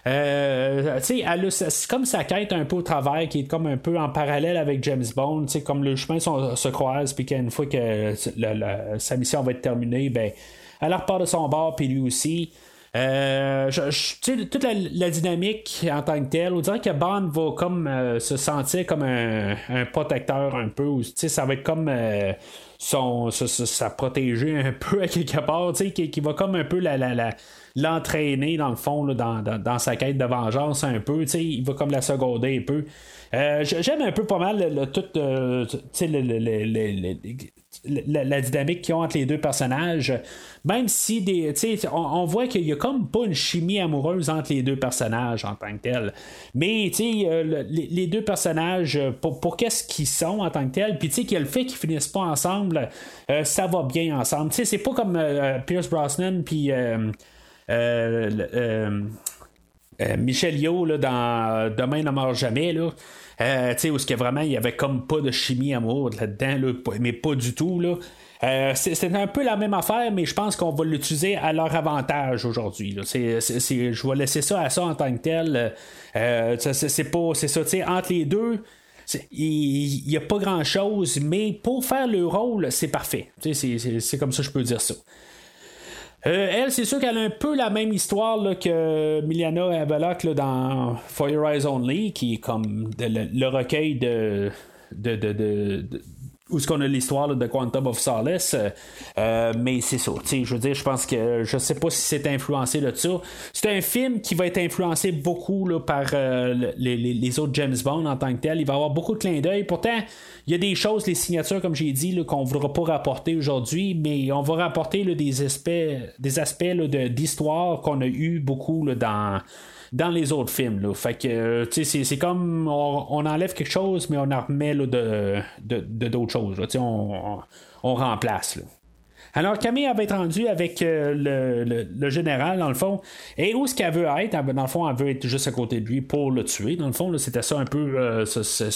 Euh, c'est comme sa quête un peu au travers qui est comme un peu en parallèle avec James Bond, comme le chemin se croise, puis qu'une fois que sa mission va être terminée, ben, elle repart de son bord, puis lui aussi. Euh, toute la, dynamique en tant que telle, on dirait que Bond va comme euh, se sentir comme un, protecteur un peu. Ça va être comme euh, son, sa, protéger un peu à quelque part, qui, qui va comme un peu la, la, l'entraîner dans le fond dans, dans, sa quête de vengeance un peu. Il va comme la seconder un peu. J'aime un peu pas mal le, tout la, dynamique qu'ils ont entre les deux personnages. Même si des, on, on voit qu'il y a comme pas une chimie amoureuse entre les deux personnages en tant que tel. Mais euh, les, deux personnages, pour, qu'est-ce qu'ils sont en tant que tel, puis qu'il y a le fait qu'ils finissent pas ensemble, euh, ça va bien ensemble. C'est pas comme euh, Pierce Brosnan puis Michel Yo là, dans Demain ne meurt jamais. Là. Euh, où ce vraiment il y avait comme pas de chimie amour là-dedans, mais pas du tout. Là. Euh, c'est un peu la même affaire, mais je pense qu'on va l'utiliser à leur avantage aujourd'hui. Je vais laisser ça à ça en tant que tel. Euh, c'est pas. C'est ça, entre les deux. Il n'y a pas grand chose, mais pour faire le rôle, c'est parfait. C'est comme ça que je peux dire ça. Euh, elle, c'est sûr qu'elle a un peu la même histoire que Miliana Avalok dans Your Eyes Only, qui est comme le, recueil de, de, de, où est-ce qu'on a l'histoire de Quantum of Solace, euh, mais c'est ça. Je veux dire, je pense que je sais pas si c'est influencé de ça. C'est un film qui va être influencé beaucoup là, par euh, les, autres James Bond en tant que tel. Il va avoir beaucoup de clins d'œil. Pourtant, il y a des choses, les signatures, comme j'ai dit, qu'on ne voudra pas rapporter aujourd'hui, mais on va rapporter des aspects, des aspects d'histoire qu'on a eu beaucoup dans dans les autres films. Fait que, euh, c'est, comme on, enlève quelque chose, mais on en remet de, d'autres choses. On, on, remplace. Alors Camille avait être rendue avec euh, le, général, dans le fond. Et où est-ce qu'elle veut être? Dans le fond, elle veut être juste à côté de lui pour le tuer. Dans le fond, c'était ça un peu. Euh, c'est,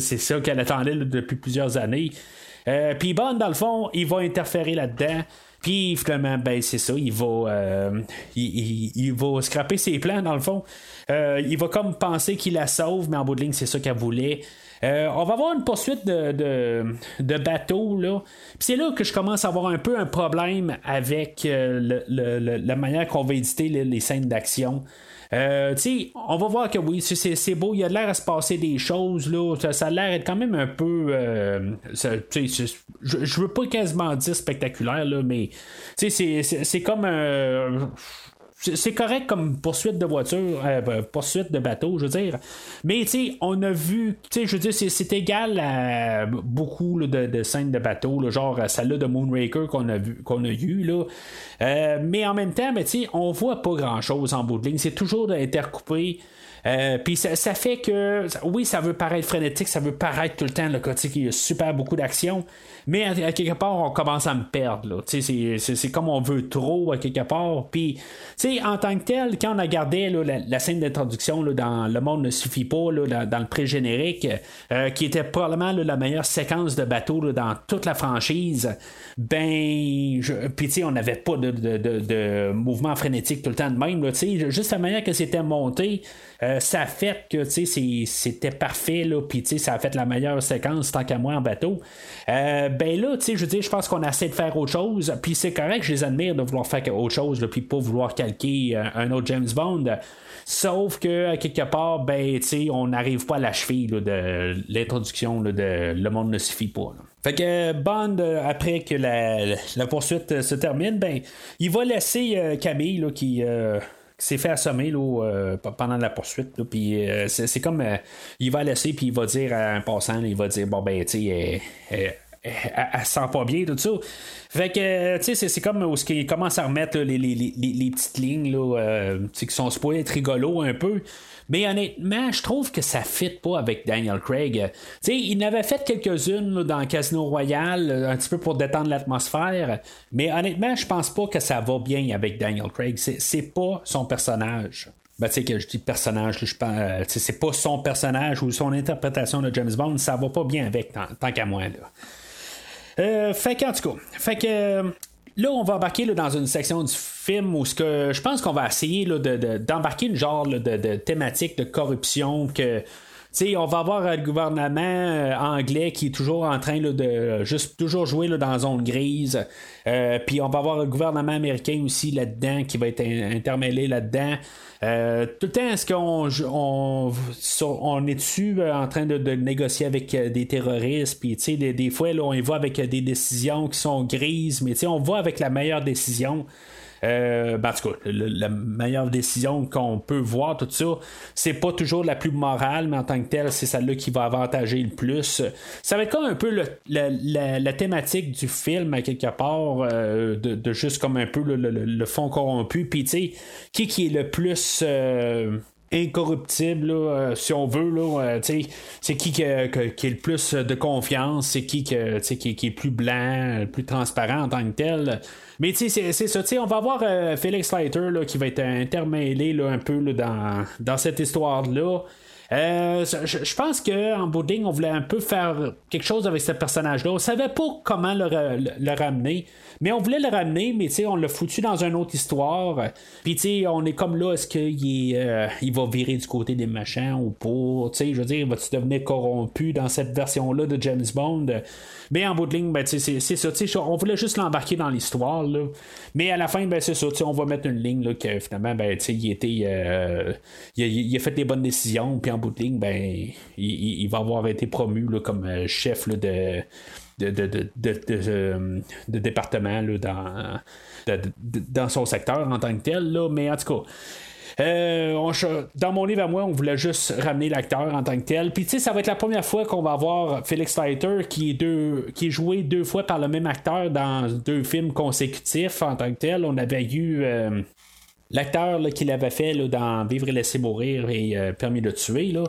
ça qu'elle attendait depuis plusieurs années. Puis Bond, dans le fond, il va interférer là-dedans. Puis finalement, ben c'est ça, il va, euh, il, va scraper ses plans dans le fond. Euh, il va comme penser qu'il la sauve, mais en bout de ligne, c'est ça qu'elle voulait. Euh, on va avoir une poursuite de, de, bateaux, là. C'est là que je commence à avoir un peu un problème avec la manière qu'on va éditer les scènes d'action. Euh, on va voir que oui, c'est beau, il y a l'air à se passer des choses, là, ça, a l'air d'être quand même un peu. Euh, je, veux pas quasiment dire spectaculaire, là, mais c'est comme. un c'est correct comme poursuite de voiture, euh, ben, poursuite de bateau, je veux dire. Mais tu sais, on a vu, tu sais, je veux dire, c'est égal à beaucoup de, scènes de bateau, genre celle-là de Moonraker qu'on a vu, qu'on a eu là. Euh, mais en même temps, ben, tu sais, on voit pas grand-chose en bout de ligne. C'est toujours intercoupé. Euh, puis ça, fait que, oui, ça veut paraître frénétique, ça veut paraître tout le temps le côté qu'il y a super beaucoup d'action, mais à, quelque part, on commence à me perdre. C'est, comme on veut trop à quelque part. Puis, en tant que tel, quand on a gardé la, scène d'introduction dans Le monde ne suffit pas, dans, le pré-générique, euh, qui était probablement la meilleure séquence de bateau dans toute la franchise, ben, puis on n'avait pas de, de, mouvement frénétique tout le temps de même. juste la manière que c'était monté, euh, ça a fait que c'était parfait, puis ça a fait la meilleure séquence tant qu'à moi en bateau. Euh, ben là, je veux dire, je pense qu'on a essayé de faire autre chose, puis c'est correct, je les admire de vouloir faire autre chose, puis pas vouloir calquer euh, un autre James Bond. Sauf que, quelque part, ben, on n'arrive pas à l'achever de l'introduction de Le monde ne suffit pas. Fait que Bond, après que la, poursuite se termine, ben, il va laisser Camille qui s'est fait assommer là, pendant la poursuite. Puis c'est comme il va laisser puis il va dire à un passant, il va dire bon ben tu sais elle, elle se sent pas bien, tout ça. Fait que, tu sais, c'est- c'est comme où qui commence à remettre les, les- les- les- petites lignes, là, euh, qui sont supposées rigolos un peu. Mais honnêtement, je trouve que ça fit pas avec Daniel Craig. Euh, sais, il en avait fait quelques-unes dans Casino Royale, euh, un petit peu pour détendre l'atmosphère. Mais honnêtement, je pense pas que ça va bien avec Daniel Craig. C'est pas son personnage. Ben, tu sais, que je dis personnage, je euh, c'est pas son personnage ou son interprétation de James Bond, ça va pas bien avec, tant, tant qu'à moi, là. Euh, fait qu'en tout cas, fait que euh, là, on va embarquer là, dans une section du film où ce que je pense qu'on va essayer là, de- d'embarquer une genre de thématique de corruption que. Sais, on va avoir le gouvernement euh, anglais qui est toujours en train de juste toujours jouer là, dans la zone grise. Euh, Puis on va avoir le gouvernement américain aussi là-dedans qui va être in- intermêlé là-dedans. Euh, tout le temps, est-ce qu'on on, est dessus en train de, négocier avec des terroristes, puis tu sais, des, fois, on y va avec des décisions qui sont grises, mais tu sais, on va avec la meilleure décision. Euh, ben, en tout cas, la meilleure décision qu'on peut voir, tout ça, c'est pas toujours la plus morale, mais en tant que telle, c'est celle-là qui va avantager le plus. Ça va être comme un peu la, thématique du film, à quelque part, euh, de, juste comme un peu le- le fond corrompu, puis tu sais, qui qui est le plus. euh, incorruptible, là, euh, si on veut. Là, euh, c'est qui qui est le plus de confiance, c'est qui, que, qui, qui est plus blanc, plus transparent en tant que tel. Mais tu sais, c'est- ça. On va voir euh, Felix Leiter là, qui va être intermêlé là, un peu là, dans, dans cette histoire-là. Je, pense qu'en bout on voulait un peu faire quelque chose avec ce personnage-là. On savait pas comment le- le ramener, mais on voulait le ramener, mais on l'a foutu dans une autre histoire. Puis on est comme là, est-ce qu'il euh, il va virer du côté des machins ou pas? Tu sais, je veux dire, va-tu devenir corrompu dans cette version-là de James Bond? Mais en bout de ligne, ben, c'est ça. On voulait juste l'embarquer dans l'histoire. Mais à la fin, ben, c'est ça. On va mettre une ligne là, que finalement, ben, il, était, euh, il, a, il a fait des bonnes décisions. Puis en bout de ligne, ben, il, il- il va avoir été promu là, comme euh, chef là, de. De, de, de, de, euh, département là, dans, dans son secteur en tant que tel. Mais en tout cas, euh, dans mon livre à moi, on voulait juste ramener l'acteur en tant que tel. Puis tu sais, ça va être la première fois qu'on va avoir Felix Leiter qui est, deux, qui est joué deux fois par le même acteur dans deux films consécutifs en tant que tel. On avait eu euh, l'acteur qui l'avait fait là, dans Vivre et laisser mourir et Permis de tuer. Là.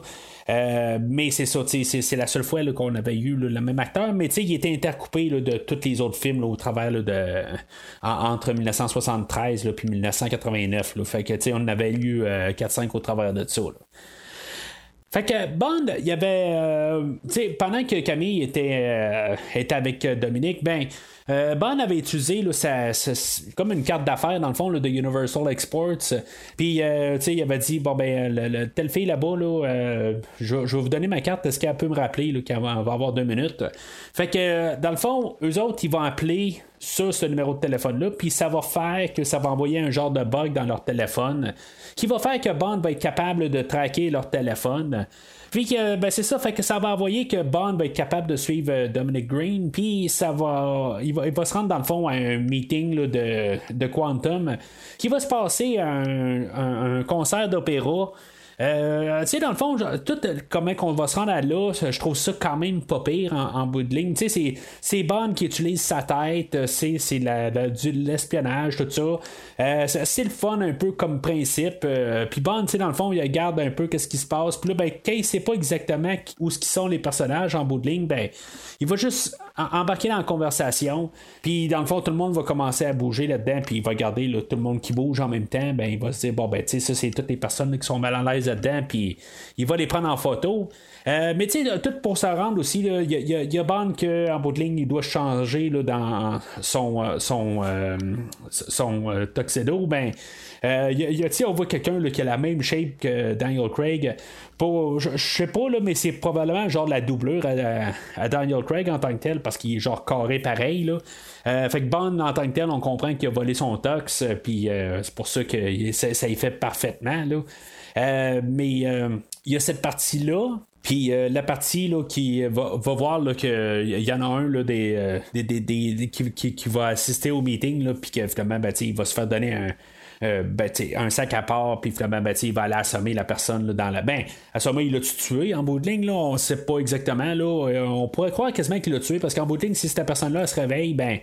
Euh, mais c'est ça, c'est, la seule fois qu'on avait eu le même acteur, mais il était intercoupé de tous les autres films au travers de, en- entre 1973 là, puis 1989. Là. Fait que on avait eu 4-5 au travers de ça. Fait que Bond, il y avait. euh, pendant que Camille était, euh, était avec euh, Dominique, ben. Euh, Bond avait utilisé là, comme une carte d'affaires dans le fond là, de Universal Exports. Puis euh, tu sais, il avait dit bon ben le, le- telle fille là-bas là, euh, je, je vais vous donner ma carte. Est-ce qu'elle peut me rappeler qu'elle va, va avoir deux minutes? Fait que dans le fond, eux autres ils vont appeler sur ce numéro de téléphone-là, puis ça va faire que ça va envoyer un genre de bug dans leur téléphone qui va faire que Bond va être capable de traquer leur téléphone. Puis que ben c'est ça, fait que ça va envoyer que Bond va être capable de suivre euh, Dominic Green, puis ça va il, va. il va se rendre dans le fond à un meeting là, de, de Quantum qui va se passer un- un concert d'opéra. Euh, tu sais, dans le fond, tout euh, comment qu'on va se rendre à là, je trouve ça quand même pas pire en, en bout de ligne. Tu sais, c'est- Bond qui utilise sa tête, euh, c'est du- l'espionnage, tout ça. Euh, c'est le fun un peu comme principe. euh, Puis Bond, tu sais, dans le fond, il regarde un peu qu'est-ce qui se passe. Puis là, ben, quand il sait pas exactement où sont les personnages en bout de ligne, ben, il va juste embarquer dans la conversation. Puis dans le fond, tout le monde va commencer à bouger là-dedans. Puis il va regarder là, tout le monde qui bouge en même temps. Ben, il va se dire, bon, ben, tu sais, ça, c'est toutes les personnes qui sont mal à l'aise là-dedans. Puis il va les prendre en photo. Euh, mais tu sais, tout pour se rendre aussi, il y y y a Bond qu'en bout de ligne, il doit changer dans son, euh, son, euh, son tuxedo. Ben, y a- on voit quelqu'un qui a la même shape que Daniel Craig. Je, sais pas, là, mais c'est probablement genre la doublure à, Daniel Craig en tant que tel, parce qu'il est genre carré pareil. Là. Fait que Bond en tant que tel, on comprend qu'il a volé son tox, puis c'est pour ça que ça, y fait parfaitement. Là. Mais il y a cette partie-là. Puis euh, la partie là, qui va, va voir qu'il y en a un là, des, euh, des, des- des- qui, qui- va assister au meeting, puis que finalement, ben, il va se faire donner un, euh, ben, un sac à part, puis finalement, ben, il va aller assommer la personne là, dans la. Ben, assommer, il l'a tué en bout de ligne, là, on sait pas exactement. Là, euh, on pourrait croire quasiment qu'il l'a tué, parce qu'en bout de ligne, si cette personne-là se réveille, ben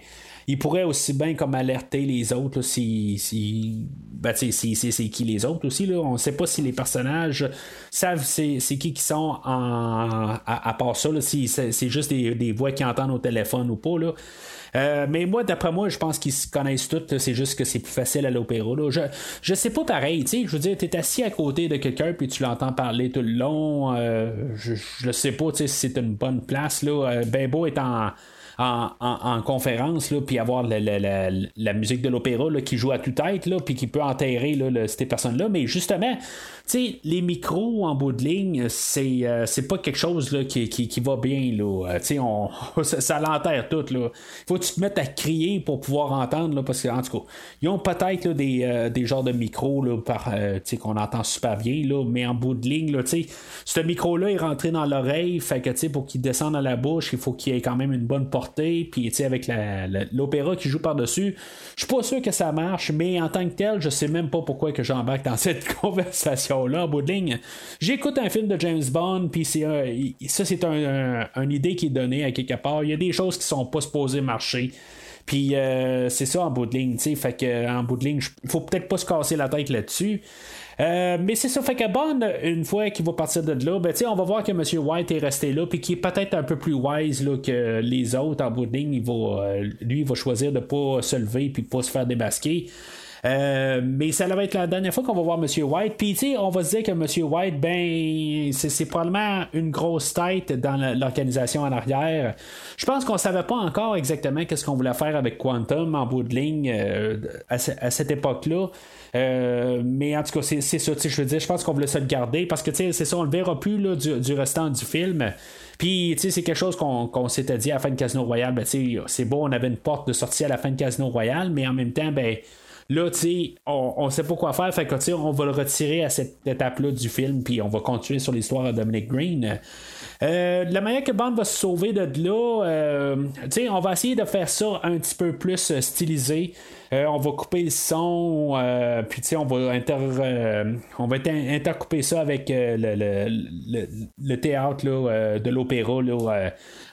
il pourrait aussi bien comme alerter les autres là, si, si ben, c'est qui les autres aussi là. on sait pas si les personnages savent c'est qui qui sont en, à, part ça si c'est juste des, des, voix qui entendent au téléphone ou pas là euh, mais moi, d'après moi, je pense qu'ils se connaissent tous. C'est juste que c'est plus facile à l'opéra. Je, je sais pas pareil. Je veux dire, tu es assis à côté de quelqu'un puis tu l'entends parler tout le long. Euh, je, je sais pas si c'est une bonne place. Là. Ben est en en, conférence, là, puis avoir la, musique de l'opéra qui joue à toute tête, là, puis qui peut enterrer là, ces personnes-là. Mais justement, les micros en bout de ligne, c'est, euh, pas quelque chose là, qui, qui, va bien. Là. Euh, on, ça, l'enterre tout. Là. Faut que tu te mettes à crier pour pouvoir entendre, là, parce qu'en tout cas, ils ont peut-être des, euh, des genres de micros par, qu'on entend super bien, là, mais en bout de ligne, là, ce micro-là est rentré dans l'oreille, fait que pour qu'il descende dans la bouche, il faut qu'il ait quand même une bonne portée, puis avec l'opéra qui joue par-dessus, je suis pas sûr que ça marche, mais en tant que tel, je sais même pas pourquoi que j'embarque dans cette conversation là en bout de ligne. J'écoute un film de James Bond, puis ça, c'est un, une idée qui est donnée à quelque part. Il y a des choses qui sont pas supposées marcher. Puis euh, c'est ça en bout de ligne, tu Fait que en bout de ligne, il faut peut-être pas se casser la tête là-dessus. Euh, mais c'est ça, fait que Bond, une fois qu'il va partir de là, ben, on va voir que M. White est resté là, puis qu'il est peut-être un peu plus wise là, que les autres en bout de ligne. Il va, euh, lui, il va choisir de pas se lever puis de pas se faire démasquer. Euh, mais ça va être la dernière fois qu'on va voir M. White. Puis, tu sais, on va se dire que M. White, ben, c'est probablement une grosse tête dans l'organisation en arrière. Je pense qu'on savait pas encore exactement qu'est-ce qu'on voulait faire avec Quantum en bout de ligne à, cette époque-là. Euh, mais en tout cas, c'est ça, je veux dire, je pense qu'on voulait le garder parce que, c'est ça, on le verra plus là, du, restant du film. Puis, tu sais, c'est quelque chose qu'on s'était dit à la fin de Casino Royale. Ben, c'est beau, on avait une porte de sortie à la fin de Casino Royale, mais en même temps, ben, Là, tu sais, on, ne sait pas quoi faire, on va le retirer à cette étape-là du film, puis on va continuer sur l'histoire de Dominic Green. Euh, la manière que Bond va se sauver de là, euh, on va essayer de faire ça un petit peu plus euh, stylisé. Euh, on va couper le son, euh, puis on va euh, intercouper ça avec le, théâtre de l'opéra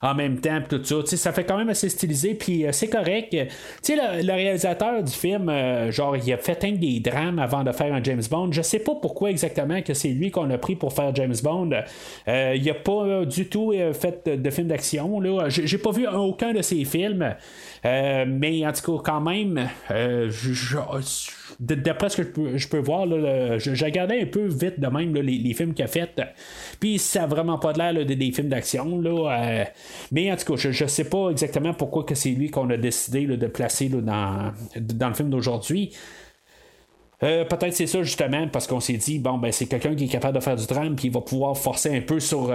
en même temps, tout ça. ça fait quand même assez stylisé, puis c'est correct. Le, le, réalisateur du film, genre, il a fait un des drames avant de faire un James Bond. Je sais pas pourquoi exactement que c'est lui qu'on a pris pour faire James Bond. il a pas du tout fait de, de film d'action. J'ai pas vu aucun de ses films. Euh, mais en tout cas, quand même, euh, d'après ce que je peux, voir, j'ai regardé un peu vite de même les, films qu'il a fait. Puis ça n'a vraiment pas l'air de, des films d'action. Euh, mais en tout cas, je ne sais pas exactement pourquoi que c'est lui qu'on a décidé de placer dans, dans le film d'aujourd'hui. peut-être c'est ça justement parce qu'on s'est dit bon ben c'est quelqu'un qui est capable de faire du drame puis il va pouvoir forcer un peu sur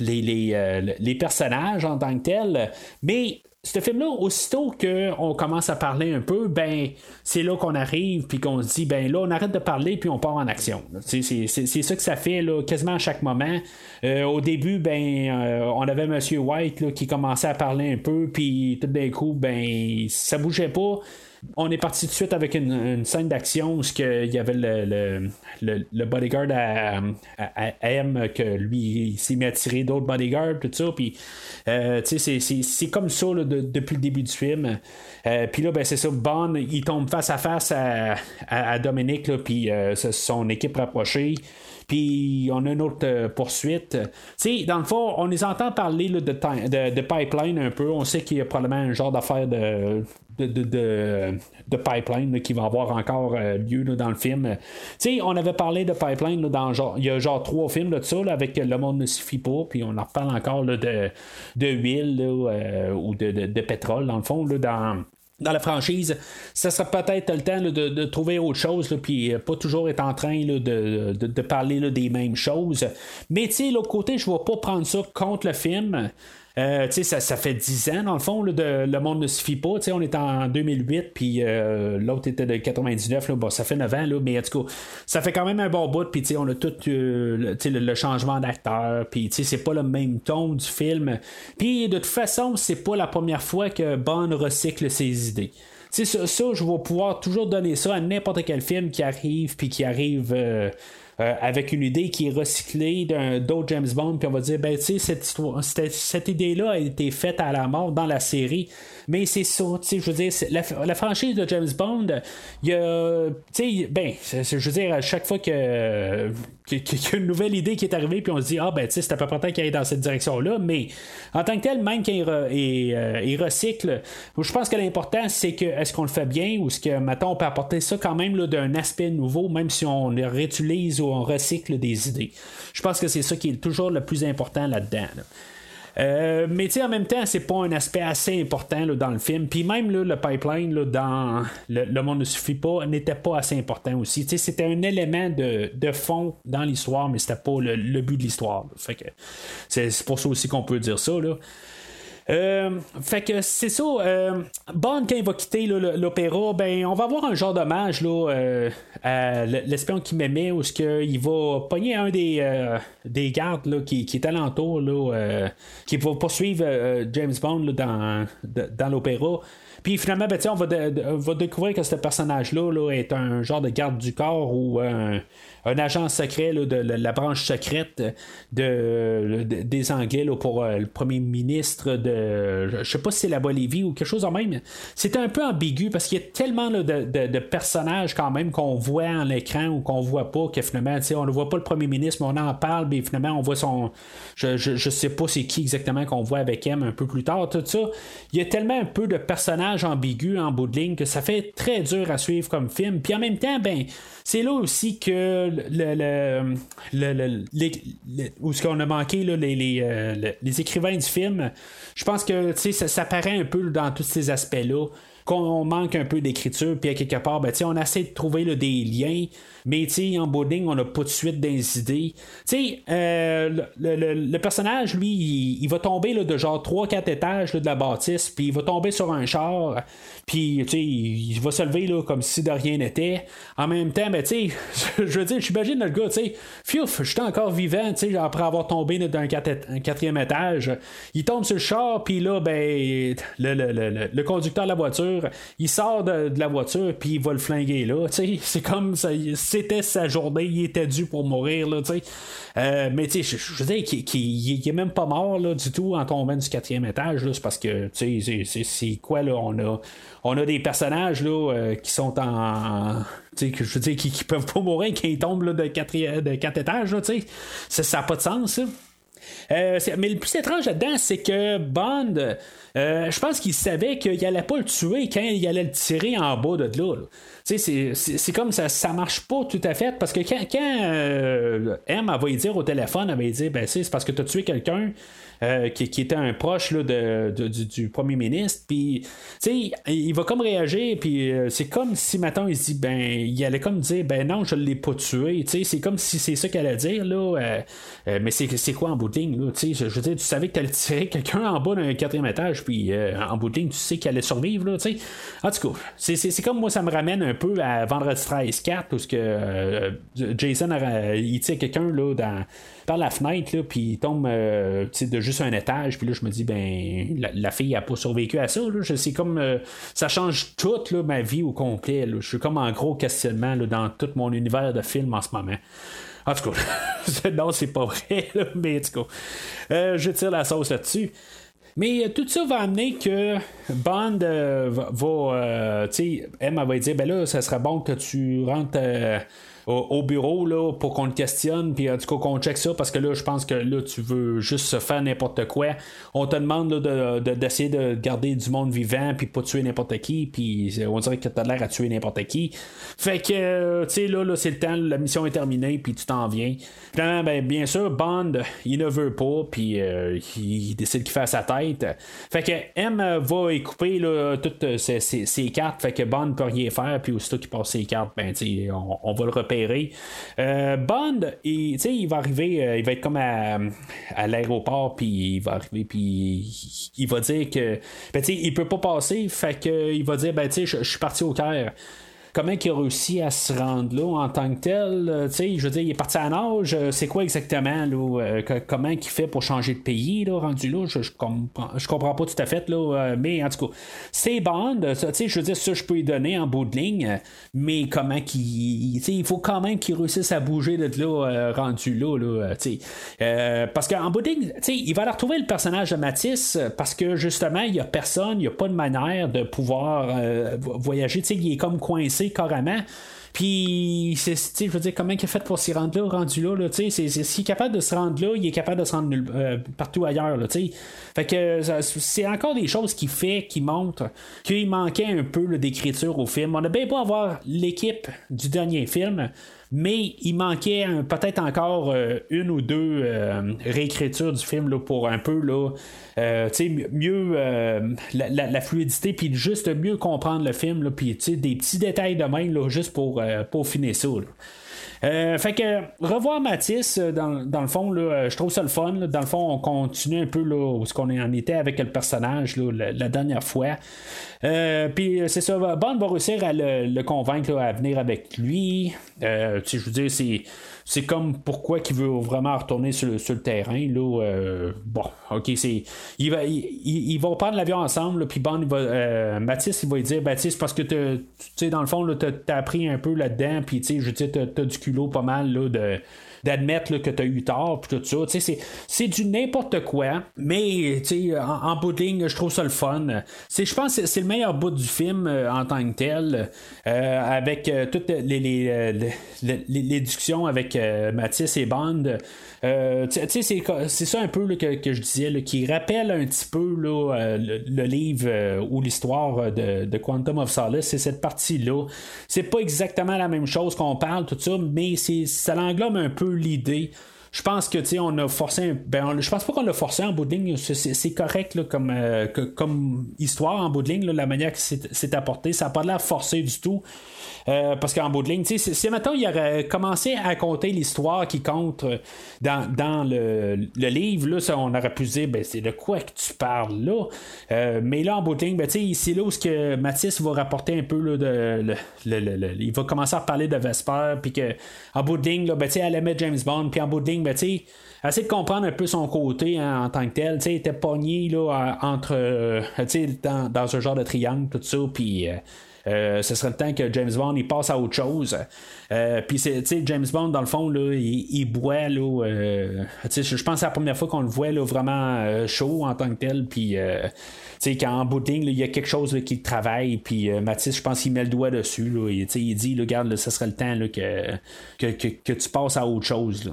les, les, les, personnages en tant que tel mais ce film-là, aussitôt qu'on commence à parler un peu, ben c'est là qu'on arrive, puis qu'on se dit, ben là, on arrête de parler, puis on part en action. C'est, ça que ça fait là, quasiment à chaque moment. Euh, au début, ben euh, on avait M. White qui commençait à parler un peu, puis tout d'un coup, ben ça bougeait pas on est parti tout de suite avec une, scène d'action où il y avait le, bodyguard à, M que lui il s'est mis à tirer d'autres bodyguards tout ça puis euh, c'est comme ça depuis le début du film euh, puis là ben c'est ça Bond il tombe face à face à, Dominique puis euh, son équipe rapprochée puis on a une autre poursuite. Dans le fond, on les entend parler de, de, pipeline un peu. On sait qu'il y a probablement un genre d'affaire de, de, de, pipeline qui va avoir encore euh, lieu dans le film. On avait parlé de pipeline dans genre, il y a genre trois films de ça avec Le monde ne suffit pas, puis on en reparle encore de, de huile euh, ou de, pétrole dans le fond dans dans la franchise, ça sera peut-être le temps de, trouver autre chose, puis euh, pas toujours être en train de, parler des mêmes choses. Mais tu l'autre côté, je ne vais pas prendre ça contre le film. Euh, ça, ça fait 10 ans, dans le fond, de, le monde ne suffit pas. on est en 2008, puis euh, l'autre était de 99. bon, ça fait 9 ans, là, mais en tout cas, ça fait quand même un bon bout. Puis on a tout euh, le, changement d'acteur. Puis c'est pas le même ton du film. Puis de toute façon, c'est pas la première fois que Bond recycle ses idées. ça, ça, je vais pouvoir toujours donner ça à n'importe quel film qui arrive, puis qui arrive. Euh, avec une idée qui est recyclée d'un d'autres James Bond, puis on va dire, ben, tu sais, cette, cette, cette idée-là a été faite à la mort dans la série. Mais c'est ça, tu sais, je veux dire, la, franchise de James Bond, il y a, tu sais, ben, je veux dire, à chaque fois que, qu'il y a une nouvelle idée qui est arrivée, puis on se dit, ah, ben, tu sais, c'est à peu près temps qu'il aille dans cette direction-là, mais en tant que tel, même quand euh, recycle, je pense que l'important, c'est que, est-ce qu'on le fait bien, ou est-ce que, maintenant, on peut apporter ça quand même d'un aspect nouveau, même si on le réutilise on recycle des idées. Je pense que c'est ça qui est toujours le plus important là-dedans. Euh, mais en même temps, c'est pas un aspect assez important dans le film. Puis même le pipeline dans le, monde ne suffit pas n'était pas assez important aussi. C'était un élément de, fond dans l'histoire, mais c'était pas le, but de l'histoire. c'est pour ça aussi qu'on peut dire ça. Là. Euh, fait que c'est ça. Euh, Bond, quand il va quitter l'opéra, ben, on va avoir un genre d'hommage là, euh, à l'espion qui m'aimait, où il va pogner un des, des gardes là, qui, qui est alentour, là, qui va poursuivre James Bond dans, dans l'opéra. Puis finalement, ben, on, va va découvrir que ce personnage-là là, est un genre de garde du corps ou un, un agent secret de, la branche secrète de, des Anglais pour euh, le premier ministre de. Je sais pas si c'est la Bolivie ou quelque chose en même. C'est un peu ambigu parce qu'il y a tellement de, personnages quand même qu'on voit en l'écran ou qu'on voit pas que finalement, on ne voit pas le premier ministre, mais on en parle, mais finalement, on voit son. Je, je, sais pas c'est qui exactement qu'on voit avec M un peu plus tard, tout ça. Il y a tellement un peu de personnages ambigus en bout de ligne que ça fait très dur à suivre comme film. Puis en même temps, ben, c'est là aussi que le, le, où ce qu'on a manqué les, les, euh, les, écrivains du film, je pense que ça, ça paraît un peu dans tous ces aspects-là qu'on manque un peu d'écriture, puis à quelque part, ben, on essaie de trouver des liens, mais en boarding, on n'a pas de suite des idées. Euh, le, personnage, lui, il, va tomber là, de genre 3-4 étages de la bâtisse, puis il va tomber sur un char, puis il, va se lever là, comme si de rien n'était. En même temps, ben, je veux dire, j'imagine le gars, je suis encore vivant, après avoir tombé d'un quatrième étage. Il tombe sur le char, puis là, ben, le, le conducteur de la voiture, il sort de, la voiture, puis il va le flinguer là. C'est comme ça, c'était sa journée, il était dû pour mourir. Là, euh, mais je, veux dire qu'il est même pas mort là, du tout en tombant du quatrième étage. C'est parce que c'est quoi là? On a, on a des personnages là, euh, qui sont en. je veux dire, qui, peuvent pas mourir quand ils tombent de, quatre, de quatre étages. Ça n'a pas de sens. Euh, mais le plus étrange là-dedans, c'est que Bond, euh, je pense qu'il savait qu'il allait pas le tuer quand il allait le tirer en bas de là. C'est comme ça, ça marche pas tout à fait parce que quand, quand euh, M va lui dire au téléphone, elle va dire ben, c'est parce que tu as tué quelqu'un. Euh, qui, était un proche là, de, du, premier ministre. Puis, il va comme réagir, puis euh, c'est comme si maintenant il se dit, ben, il allait comme dire, ben non, je l'ai pas tué. C'est comme si c'est ça qu'elle allait dire, là. Euh, mais c'est quoi en bout de ligne, là? Je, veux dire, tu savais que tu allais tirer quelqu'un en bas d'un quatrième étage, puis en bout tu sais qu'il allait survivre, là, tu sais. En tout cas, c'est comme moi, ça me ramène un peu à Vendredi 13 4, où que Jason, il tire quelqu'un, là, dans par la fenêtre, puis il tombe euh, de juste un étage. Puis là, je me dis, ben, la, fille n'a pas survécu à ça. Là. C'est comme, euh, ça change toute ma vie au complet. Je suis comme en gros questionnement dans tout mon univers de film en ce moment. En tout cas, non, c'est pas vrai, mais en tout cas, euh, je tire la sauce là-dessus. Mais tout ça va amener que Bond va, tu sais, Emma va dire, ben là, ça serait bon que tu rentres au, bureau là, pour qu'on le questionne, puis en tout cas qu'on check ça, parce que là, je pense que là, tu veux juste faire n'importe quoi. On te demande d'essayer de, garder du monde vivant, puis pas tuer n'importe qui, puis on dirait que t'as l'air à tuer n'importe qui. Fait que, euh, tu sais, là, là c'est le temps, la mission est terminée, puis tu t'en viens. Finalement, ben, bien sûr, Bond, il ne veut pas, puis euh, il décide qu'il fait sa tête. Fait que M va y couper là, toutes ses, cartes, fait que Bond peut rien faire, puis aussitôt qu'il passe ses cartes, ben, on, on va le repérer euh, Bond, il, va arriver, euh, il va être comme à, l'aéroport, puis il va arriver, puis il, va dire que, ben, il peut pas passer, fait que il va dire, ben, je suis parti au Caire. Comment il a réussi à se rendre là en tant que tel. Euh, je veux dire, il est parti à nage. euh, c'est quoi exactement, là, euh, comment il fait pour changer de pays, là, rendu là? Je, je comprends, je comprends pas tout à fait, là, mais en tout cas, c'est Bond. je veux dire, ça, je peux lui donner en bout de ligne, mais comment qu'il. il faut quand même qu'il réussisse à bouger de là, rendu là, là, euh, parce qu'en bout de ligne, il va aller retrouver le personnage de Matisse parce que justement, il y a personne, il n'y a pas de manière de pouvoir vo- voyager. Il est comme coincé carrément. Puis, c'est, sais, je veux dire, comment il a fait pour s'y rendre là, rendu là, là tu sais, s'il est capable de se rendre là, il est capable de se rendre euh, partout ailleurs, là, tu sais. Fait que c'est encore des choses qui fait, qui montrent qu'il manquait un peu d'écriture au film. On a bien beau avoir l'équipe du dernier film, mais il manquait peut-être encore euh, une ou deux euh, réécritures du film là, pour un peu là, euh, mieux- euh, la, la- fluidité, puis juste mieux comprendre le film, puis des petits détails de même là, juste pour, pour finir ça. Euh, fait que revoir Matisse, euh, dans, dans le fond, là, euh, je trouve ça le fun. là. Dans le fond, on continue un peu là, où ce qu'on en était avec le personnage là, la, dernière fois. Euh, Puis c'est ça, Bond va réussir à le, convaincre à venir avec lui. Euh, je veux dire, c'est. C'est comme pourquoi qu'il veut vraiment retourner sur, le- sur le terrain. Là, euh, bon, ok, c'est. Il va, il, il- ils vont prendre l'avion ensemble, là, puis Bond, il va, euh, Mathis, il va lui dire Baptiste, parce que tu sais, dans le fond, là, t'as, t'as appris un peu là-dedans, puis tu sais, je dire, t'as, t'as du culot pas mal là, de d'admettre que tu as eu tort puis tout ça. C'est, c'est du n'importe quoi, mais en, en bout de ligne, je trouve ça le fun. Je pense que c'est le meilleur bout du film euh, en tant que tel, euh, avec euh, toutes les, les, discussions avec Mathis et Bond. Euh, tu sais, c'est, ça un peu là, que, que je disais, là, qui rappelle un petit peu là, euh, le, le livre euh, ou l'histoire euh, de, de Quantum of Solace. C'est cette partie-là. C'est pas exactement la même chose qu'on parle, tout ça, mais ça englobe un peu l'idée. Je pense que tu on a forcé. Ben, on- je pense pas qu'on l'a forcé en bout de ligne. C'est, correct là, comme, euh, comme histoire en bout de ligne, là, la manière que c'est, apporté. Ça n'a pas l'air forcé du tout. Euh, parce qu'en bout de ligne, si, si maintenant il aurait commencé à compter l'histoire qui compte euh, dans, dans le, le livre, là, ça, on aurait pu dire, ben, c'est de quoi que tu parles là? Euh, mais là, en bout de ligne, ben, c'est là où ce que Mathis va rapporter un peu là, de, le- le- il va commencer à reparler de Vesper, puis que en bout de ligne, là, ben, elle aimait James Bond, puis en bout de ligne, ben, essayer de comprendre un peu son côté hein, en tant que tel. Tu sais, il était pogné là, entre, euh, dans, dans ce genre de triangle, tout ça, puis. euh, ce serait le temps que James Bond il passe à autre chose. Euh, Puis James Bond dans le fond là, il, il boit euh, je pense que c'est la première fois qu'on le voit là, vraiment euh, chaud en tant que tel. Puis euh, tu sais, quand en bout de ligne, là, il y a quelque chose qui travaille. Puis euh, Mathis, je pense qu'il met le doigt dessus. Là, et, il dit, là, regarde, ce serait le temps que, que, que tu passes à autre chose.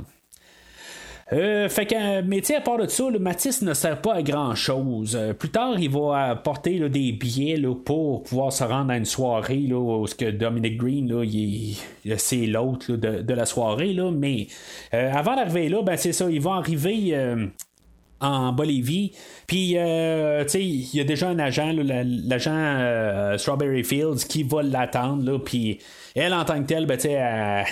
Euh, fait que, euh, sais, à part de ça, le Matisse ne sert pas à grand chose. plus tard, il va apporter des billets pour pouvoir se rendre à une soirée là, où ce que Dominic Green, là, il, c'est l'autre de, la soirée. Là, mais euh, avant d'arriver là, ben, c'est ça, il va arriver. euh, en Bolivie. Puis, euh, tu sais, il y a déjà un agent, l'agent euh, Strawberry Fields, qui va l'attendre. Puis, elle, en tant que telle, ben, tu sais,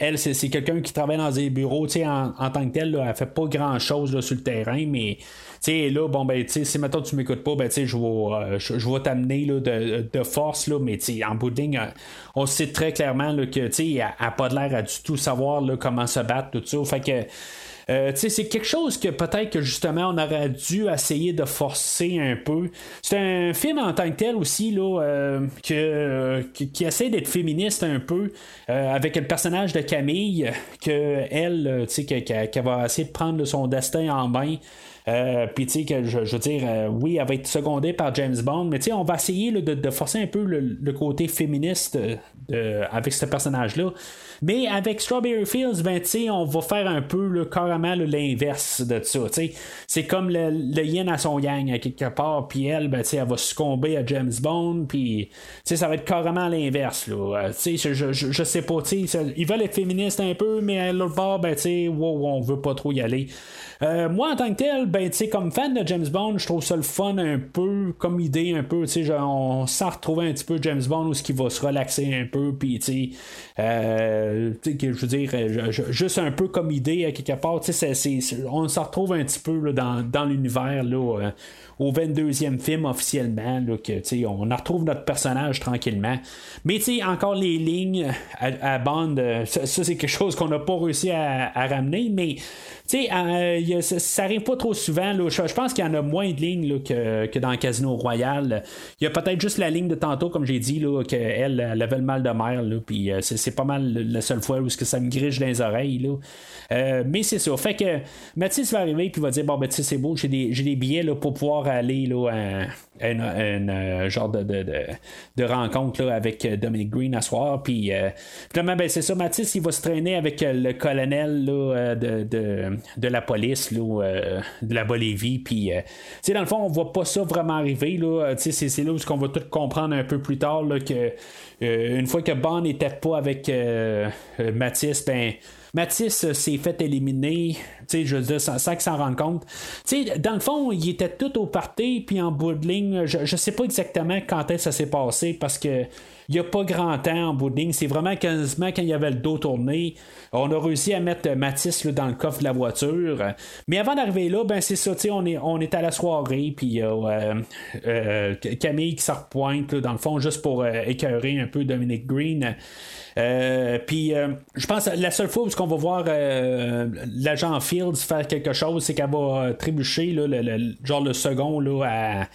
elle, c'est, quelqu'un qui travaille dans des bureaux. Tu sais, en, tant que telle, là, elle fait pas grand-chose là, sur le terrain, mais. Tu là, bon, ben, tu si maintenant tu m'écoutes pas, ben, tu sais, je vais, euh, je, vais t'amener là, de, force, là, mais, tu en bout on sait très clairement là, que, tu sais, elle n'a pas l'air à du tout savoir là, comment se battre, tout ça. Fait que. Euh, c'est quelque chose que peut-être que justement on aurait dû essayer de forcer un peu. C'est un film en tant que tel aussi là, euh, que, qui, qui essaie d'être féministe un peu euh, avec le personnage de Camille euh, qu'elle va essayer de prendre son destin en main. Euh, puis tu sais que je, veux dire, euh, oui, elle va être secondée par James Bond, mais tu sais, on va essayer de, forcer un peu le, côté féministe euh, avec ce personnage-là. Mais avec Strawberry Fields, ben on va faire un peu là, carrément l'inverse de ça. C'est comme le, le yin à son yang quelque part, puis elle, ben elle va succomber à James Bond, puis ça va être carrément l'inverse. Euh, je, je, je sais pas, ils veulent être féministes un peu, mais à l'autre bord, ben wow, on veut pas trop y aller. Euh, moi, en tant que tel, ben, comme fan de James Bond, je trouve ça le fun un peu, comme idée un peu, genre, on s'en retrouver un petit peu James Bond où ce qui va se relaxer un peu puis tu sais, je veux dire, juste un peu comme idée à quelque part, on se retrouve un petit peu dans, dans l'univers là au 22e film officiellement, que, on retrouve notre personnage tranquillement. Mais encore les lignes à, bande, euh, ça, c'est quelque chose qu'on n'a pas réussi à, ramener, mais euh, ça, arrive pas trop souvent. Je, pense qu'il y en a moins de lignes que, que, dans Casino Royal. Il y a peut-être juste la ligne de tantôt, comme j'ai dit, qu'elle elle avait le mal de mer, puis euh, c'est, pas mal la seule fois où que ça me grige dans les oreilles. mais c'est ça. Fait que Mathis va arriver puis va dire Bon, ben, c'est beau, j'ai des, des, billets là, pour pouvoir aller là, à, un euh, genre de, de, de, rencontre là, avec euh, Dominic Green à soir. Puis euh, finalement, ben, c'est ça, Mathis, il va se traîner avec le colonel là, de, de, de, la police là, de la Bolivie. Puis, dans le fond, on voit pas ça vraiment arriver. C'est, là où on va tout comprendre un peu plus tard là, que une fois que Bond n'était pas avec Mathis, ben Mathis euh, s'est fait éliminer, je veux dire, sans, qu'il s'en rende compte. dans le fond, il était tout au party, puis en bout de ligne, je, je sais pas exactement quand est-ce que ça s'est passé, parce que il n'y a pas grand temps en bout de ligne. C'est vraiment quasiment quand il y avait le dos tourné. On a réussi à mettre Mathis dans le coffre de la voiture. Mais avant d'arriver là, ben c'est ça, on est, on est à la soirée, puis il y a euh, Camille qui se repointe, dans le fond, juste pour euh, écœurer un peu Dominic Green. Euh, puis, euh, je pense la seule fois où on va voir euh, l'agent Fields faire quelque chose, c'est qu'elle va trébucher, le, genre le second là, à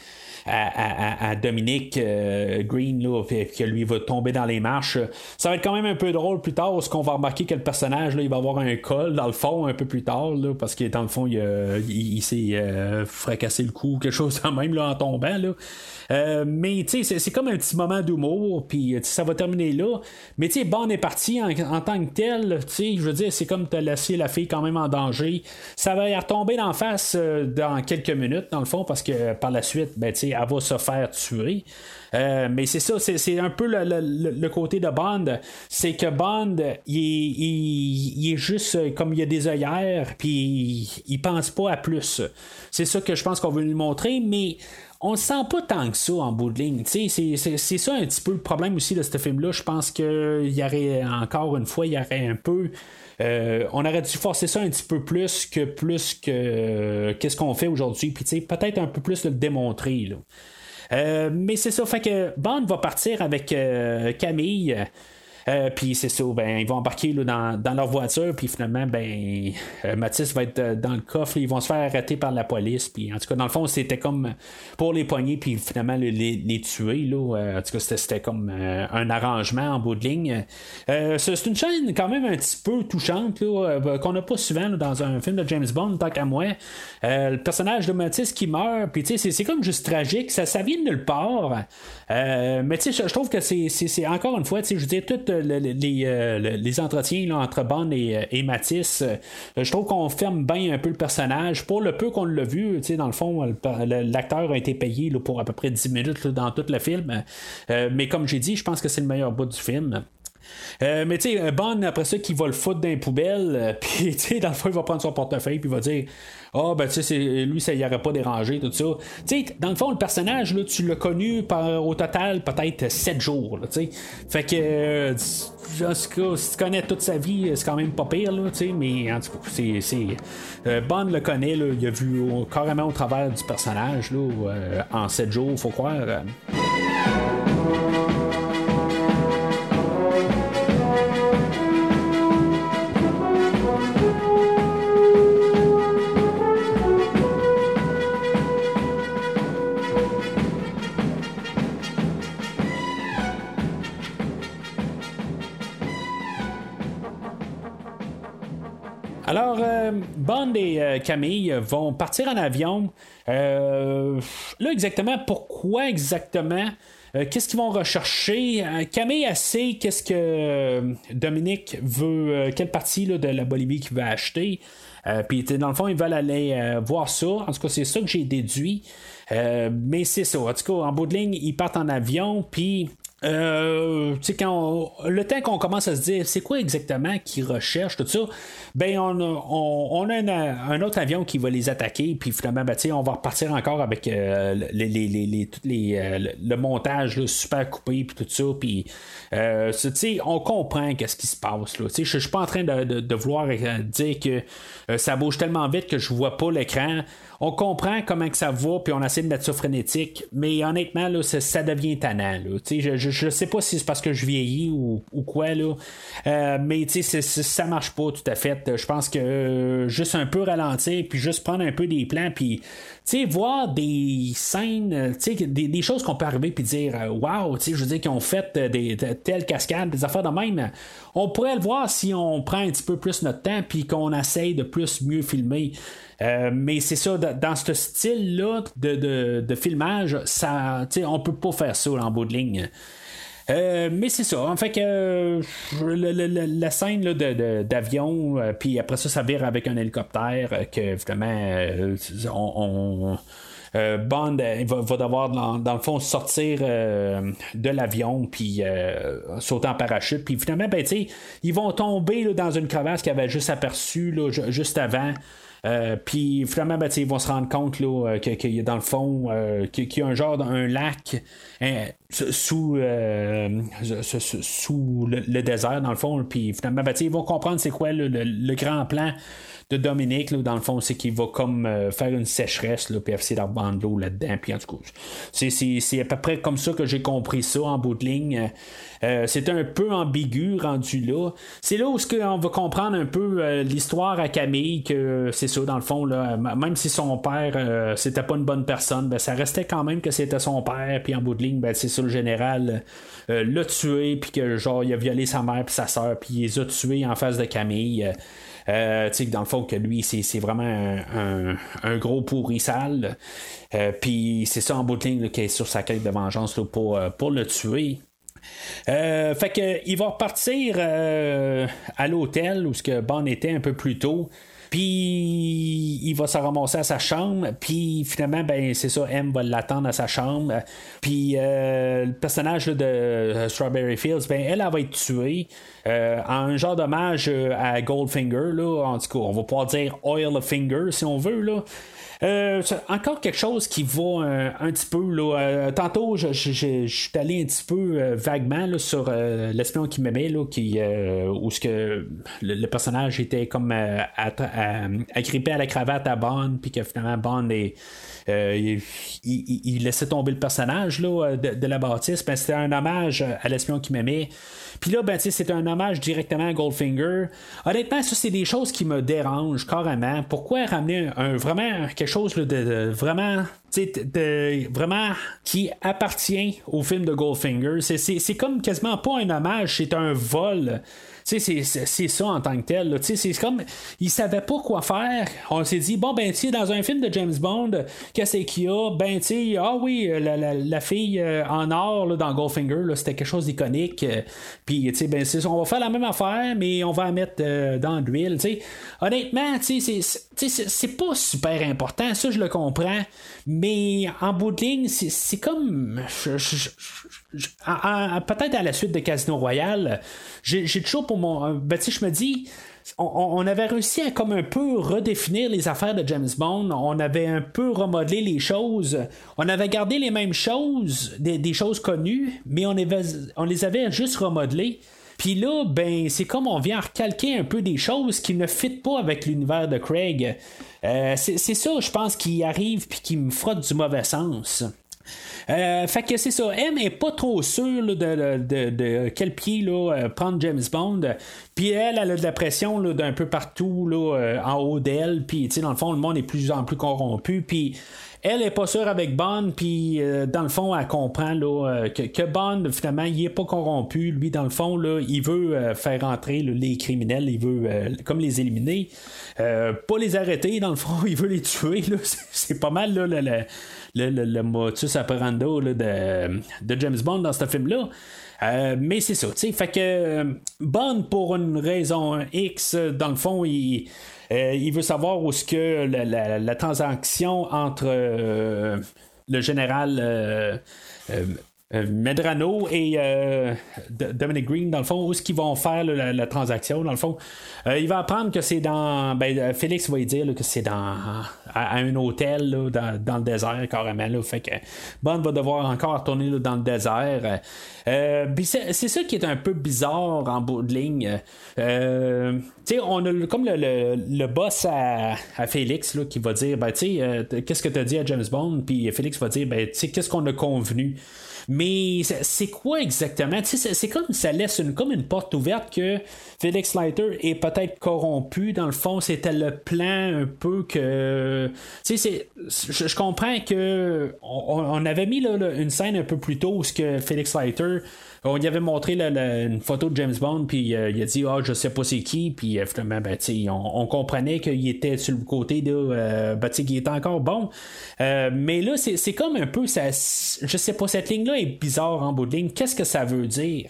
à, Dominique euh, Green, là, que lui va tomber dans les marches. Ça va être quand même un peu drôle plus tard, parce qu'on va remarquer que le personnage, là, il va avoir un col dans le fond un peu plus tard, là, parce que dans le fond, il, s'est euh, fracassé le cou, quelque chose quand même là, en tombant. Là. Euh, mais tu sais, c'est comme un petit moment d'humour, puis ça va terminer là. Mais tu sais, Bond est parti en, tant que tel, tu sais, je veux dire, c'est comme as laissé la fille quand même en danger. Ça va y retomber d'en face dans quelques minutes, dans le fond, parce que par la suite, ben, tu sais, elle va se faire tuer. Euh, mais c'est ça, c'est un peu le, côté de Bond. C'est que Bond, il, est juste comme il a des œillères, puis il, pense pas à plus. C'est ça que je pense qu'on veut lui montrer, mais on sent pas tant que ça en bout de ligne. C'est ça un petit peu le problème aussi de ce film-là. Je pense qu'il y aurait, encore une fois, il y aurait un peu. Euh, on aurait dû forcer ça un petit peu plus que plus que qu'est-ce qu'on fait aujourd'hui. Puis peut-être un peu plus le démontrer. Là. Euh, mais c'est ça, fait que Bond va partir avec euh, Camille. Euh, puis c'est ça, ben, ils vont embarquer dans, leur voiture, puis finalement, ben, euh, Mathis va être euh, dans le coffre, ils vont se faire arrêter par la police, puis en tout cas, dans le fond, c'était comme pour les poignées, puis finalement les, tuer, là. en tout cas, c'était comme un arrangement en bout de ligne. c'est une chaîne quand même un petit peu touchante, là, qu'on n'a pas souvent dans un film de James Bond, tant qu'à moi. le personnage de Mathis qui meurt, puis tu sais, c'est comme juste tragique, ça, ça vient de nulle part. mais tu sais, je trouve que c'est encore une fois, tu sais, je tout euh, les, entretiens entre Bond et, euh, et Matisse, euh, je trouve qu'on ferme bien un peu le personnage. Pour le peu qu'on l'a vu, dans le fond, l'acteur a été payé pour à peu près 10 minutes dans tout le film. mais comme j'ai dit, je pense que c'est le meilleur bout du film. Mais tu sais, après ça, qui va le foutre dans les poubelles, puis tu sais, dans le fond, il va prendre son portefeuille, puis il va dire Ah, ben tu sais, lui, ça y aurait pas dérangé, tout ça. Tu sais, dans le fond, le personnage, là, tu l'as connu par, au total peut-être 7 jours, tu sais. Fait que, euh, si tu connais toute sa vie, c'est quand même pas pire, là, tu sais, mais en tout cas, c'est. Bond le connaît, là, il a vu carrément au travers du personnage, là, en 7 jours, faut croire. Camille vont partir en avion. Euh, là, exactement, pourquoi exactement? qu'est-ce qu'ils vont rechercher? Camille, sait qu'est-ce que Dominique veut, quelle partie de la Bolivie qu'il veut acheter. Puis, dans le fond, ils veulent aller voir ça. En tout cas, c'est ça que j'ai déduit. mais c'est ça. En tout cas, en bout de ligne, ils partent en avion. Puis, euh, quand le temps qu'on commence à se dire c'est quoi exactement qu'ils recherchent, tout ça, ben on a, on, a un, autre avion qui va les attaquer, puis finalement, ben, on va repartir encore avec euh, les, les, les, euh, le montage super coupé, puis tout ça, puis euh, on comprend qu'est-ce qui se passe. Je ne suis pas en train de, de, de vouloir dire que ça bouge tellement vite que je vois pas l'écran on comprend comment que ça va, puis on essaie de mettre ça frénétique, mais honnêtement, là, ça, devient tannant. Je, sais pas si c'est parce que je vieillis ou, quoi, là, euh, mais ça marche pas tout à fait. Je pense que euh, juste un peu ralentir, puis juste prendre un peu des plans, puis voir des scènes, des, des choses qu'on peut arriver, puis dire euh, Waouh, je veux dire, qu'ils ont fait des, telles cascades, des affaires de même. On pourrait le voir si on prend un petit peu plus notre temps, puis qu'on essaye de plus mieux filmer. Euh, mais c'est ça, dans ce style-là de, filmage, ça, on peut pas faire ça en bout de ligne. Euh, mais c'est ça. En fait que la scène d'avion, euh, puis après ça, ça vire avec un hélicoptère, que évidemment, on, Bond va, devoir, dans, le fond, sortir de l'avion, puis sauter en parachute. Puis finalement, ben, ils vont tomber dans une crevasse qu'ils avaient juste aperçue juste avant. Euh, puis finalement, ben, ils vont se rendre compte là, qu'il y a dans le fond, euh, qu'il y a un genre d'un lac hein, sous, euh, sous le, désert, dans le fond. Puis finalement, ben, ils vont comprendre c'est quoi le, grand plan de Dominique, là, dans le fond, c'est qu'il va comme euh, faire une sécheresse, là, puis essayer de l'eau là-dedans. Puis en tout cas, c'est, à peu près comme ça que j'ai compris ça en bout de ligne. Euh, c'est un peu ambigu rendu là. C'est là où on va comprendre un peu euh, l'histoire à Camille, que c'est ça, dans le fond, là, même si son père, c'était pas une bonne personne, ben, ça restait quand même que c'était son père, puis en bout de ligne, ben, c'est ça, le général l'a tué, puis que genre, il a violé sa mère puis sa soeur, puis il les a tués en face de Camille. Euh, dans le fond, que lui, c'est vraiment un, gros pourri sale. Euh, puis c'est ça en bout de ligne qui est sur sa quête de vengeance pour, euh, pour le tuer. fait que il va repartir à l'hôtel où ce que Bond était un peu plus tôt. Puis il va se ramasser à sa chambre. Puis finalement, ben c'est ça, M va l'attendre à sa chambre. Puis le personnage de Strawberry Fields, ben elle, elle va être tuée. Euh, en un genre d'hommage euh, à Goldfinger, là, en tout cas, on va pouvoir dire Oil Finger si on veut. Là. Euh, encore quelque chose qui va un petit peu. Là, tantôt, je, suis allé un petit peu vaguement sur l'espion qui m'aimait, qui, où ce que le, personnage était comme agrippé à la cravate à Bond, puis que finalement Bond est. il, laissait tomber le personnage là, de, la bâtisse. Ben, c'était un hommage à l'espion qui m'aimait. Puis là, ben, c'est un hommage directement à Goldfinger. Honnêtement, ça, c'est des choses qui me dérangent carrément. Pourquoi ramener un, vraiment quelque chose de, vraiment de, vraiment qui appartient au film de Goldfinger. C'est comme quasiment pas un hommage, c'est un vol c'est ça en tant que tel. C'est comme, il savait pas quoi faire. On s'est dit, bon, ben, tu dans un film de James Bond, qu'est-ce qu'il y a? Ben, tu ah oui, la, fille euh, en or dans Goldfinger, c'était quelque chose d'iconique. Euh, puis, tu sais, ben, on va faire la même affaire, mais on va la mettre euh, dans l'huile. Honnêtement, tu c'est pas super important, ça, je le comprends. Mais en bout de ligne, c'est comme. Peut-être à la suite de Casino Royale, j'ai toujours pour mon. Ben, je me dis. On, avait réussi à comme un peu redéfinir les affaires de James Bond. On avait un peu remodelé les choses. On avait gardé les mêmes choses, des, choses connues, mais on, on les avait juste remodelées. Puis là, ben, c'est comme on vient recalquer un peu des choses qui ne fitent pas avec l'univers de Craig. Euh, c'est ça, je pense, qui arrive puis qui me frotte du mauvais sens. Euh, fait que c'est ça. M est pas trop sûre de, quel pied là, euh, prendre James Bond. Puis elle, elle a de la pression d'un peu partout là, en haut d'elle. Puis dans le fond, le monde est de plus en plus corrompu. Puis elle est pas sûre avec Bond, puis euh, dans le fond, elle comprend euh, que, Bond, finalement, il est pas corrompu. Lui, dans le fond, il veut euh, faire entrer les criminels, il veut comme les éliminer. pas les arrêter, dans le fond, il veut les tuer. C'est pas mal là, le, le, le, motus operando de, de James Bond dans ce film-là. mais c'est ça, tu. Fait que Bond, pour une raison X, dans le fond, il, il veut savoir où ce que la, transaction entre euh, le général. Euh, Medrano et Dominic Green, dans le fond, où est-ce qu'ils vont faire la, transaction, dans le fond? il va apprendre que c'est dans. Ben, Félix va lui dire que c'est dans à, un hôtel dans, le désert, carrément. Là, fait que Bond va devoir encore retourner dans le désert. c'est ça qui est un peu bizarre en bout de ligne. on a comme le, boss à, Félix qui va dire ben, qu'est-ce que tu as dit à James Bond, puis Félix va dire ben, qu'est-ce qu'on a convenu? Mais c'est quoi exactement? C'est comme ça laisse une, comme une porte ouverte que Felix Leiter est peut-être corrompu. Dans le fond, c'était le plan un peu que. Je, je comprends que on, avait mis une scène un peu plus tôt où ce que Felix Leiter on y avait montré une photo de James Bond, puis euh, il a dit Ah, je sais pas c'est qui, puis euh, ben, on, on, comprenait qu'il était sur le côté de. Euh, ben, qu'il était encore bon. mais là, c'est comme un peu. Ça, je sais pas, cette ligne-là est bizarre en bout de ligne. Qu'est-ce que ça veut dire?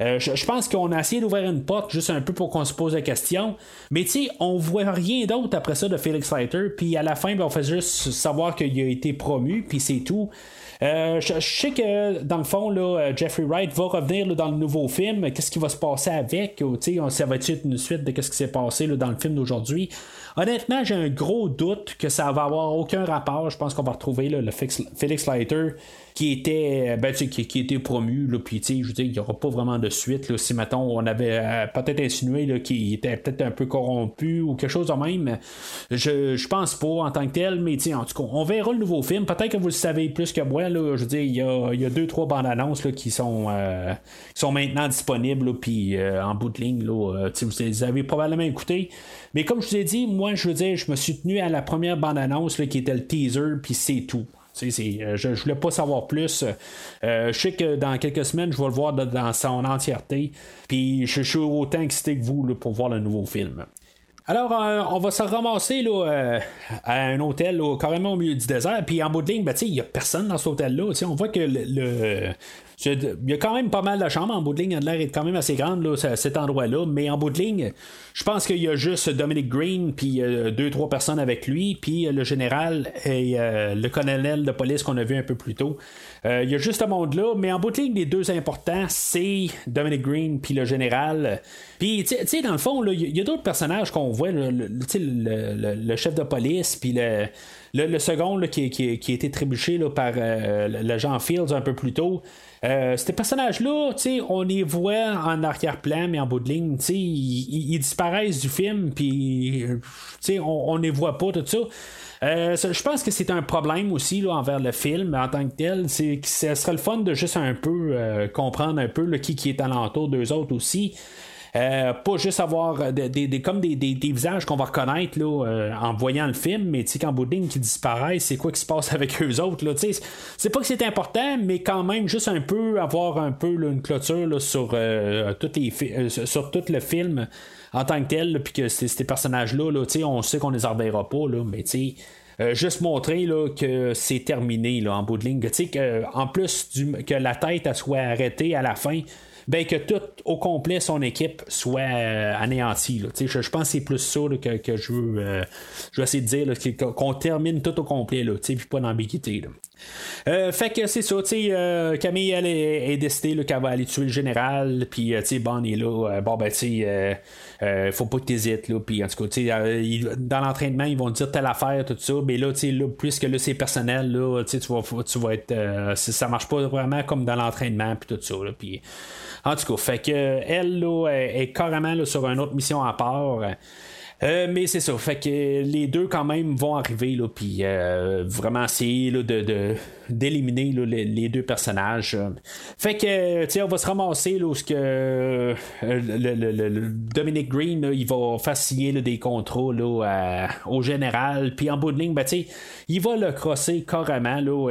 Je, pense qu'on a essayé d'ouvrir une porte juste un peu pour qu'on se pose la question. Mais tu sais, on voit rien d'autre après ça de Felix Leiter. Puis à la fin, ben, on fait juste savoir qu'il a été promu, puis c'est tout. Euh, je, sais que dans le fond, là, euh, Jeffrey Wright va revenir dans le nouveau film. Qu'est-ce qui va se passer avec? On, Ça va être une suite de ce qui s'est passé dans le film d'aujourd'hui? Honnêtement, j'ai un gros doute que ça va avoir aucun rapport. Je pense qu'on va retrouver le Felix Leiter qui était euh, ben, qui, qui, était promu là, puis je veux dire il n'y aura pas vraiment de suite là, si mettons on avait euh, peut-être insinué qu'il était peut-être un peu corrompu ou quelque chose de même je, je pense pas en tant que tel mais en tout cas on verra le nouveau film. Peut-être que vous le savez plus que moi là, je veux dire il y a, il y a deux trois bandes annonces là, qui sont euh, qui sont maintenant disponibles puis en bout de ligne là, vous les avez probablement écouté mais comme je vous ai dit moi je veux dire je me suis tenu à la première bande annonce qui était le teaser puis c'est tout. euh, je ne voulais pas savoir plus. Euh, je sais que dans quelques semaines, je vais le voir dans son entièreté. Puis je suis autant excité que vous pour voir le nouveau film. Alors, euh, on va se ramasser là, à un hôtel carrément au milieu du désert. Puis en bout de ligne, ben, il n'y a personne dans cet hôtel-là. On voit que le, il y a quand même pas mal de chambres en bout de ligne. L'air est quand même assez grande, là, cet endroit-là. Mais en bout de ligne, je pense qu'il y a juste Dominic Green, puis euh, deux, trois personnes avec lui, puis euh, le général et euh, le colonel de police qu'on a vu un peu plus tôt. il y a juste ce monde-là. Mais en bout de ligne, les deux importants, c'est Dominic Green, puis le général. Puis, tu sais, dans le fond, il y a, d'autres personnages qu'on voit. Le, le, chef de police, puis le. Le, second qui, qui, a été trébuché par l'agent Fields un peu plus tôt, euh, ces personnages-là, on les voit en arrière-plan, mais en bout de ligne, ils, disparaissent du film, puis on, ne les voit pas, tout ça. Euh, je pense que c'est un problème aussi là, envers le film en tant que tel. C'est que ce serait le fun de juste un peu euh, comprendre un peu qui, qui est alentour d'eux autres aussi. Euh, pas juste avoir des, comme des, visages qu'on va reconnaître euh, en voyant le film, mais qu'en bout de qui disparaissent, c'est quoi qui se passe avec eux autres. Là, c'est pas que c'est important, mais quand même, juste un peu avoir un peu une clôture sur, euh, tout le film en tant que tel, puis que ces personnages-là, là, on sait qu'on les reverra pas, là, mais juste montrer que c'est terminé en bout de ligne. Que, en plus que la tête soit arrêtée à la fin, ben, que tout au complet son équipe soit euh, anéantie. Je, je, pense que c'est plus ça que, que, je, veux, euh, je essayer de dire qu'on termine tout au complet, puis pas d'ambiguïté. Euh, fait que c'est ça, tu euh, Camille, elle est, décidée qu'elle va aller tuer le général, puis, euh, tu sais, Bon est là, bon, ben, tu faut pas que t'hésites, là, puis, en tout cas, tu dans l'entraînement, ils vont dire telle affaire, tout ça, mais là, tu sais, là, puisque là, c'est personnel, là, tu vas, tu vas être, ça marche pas vraiment comme dans l'entraînement, puis tout ça, là, puis, en tout cas, fait que, elle, là, est, carrément, là, sur une autre mission à part, euh, mais c'est ça, fait que les deux quand même vont arriver, là, puis euh, vraiment essayer là, de, d'éliminer les, deux personnages. Fait que, tu on va se ramasser là, où que, euh, le, Dominic Green, il va faire signer des contrats là, au général, puis en bout de ligne, ben, il va le crosser carrément. Là,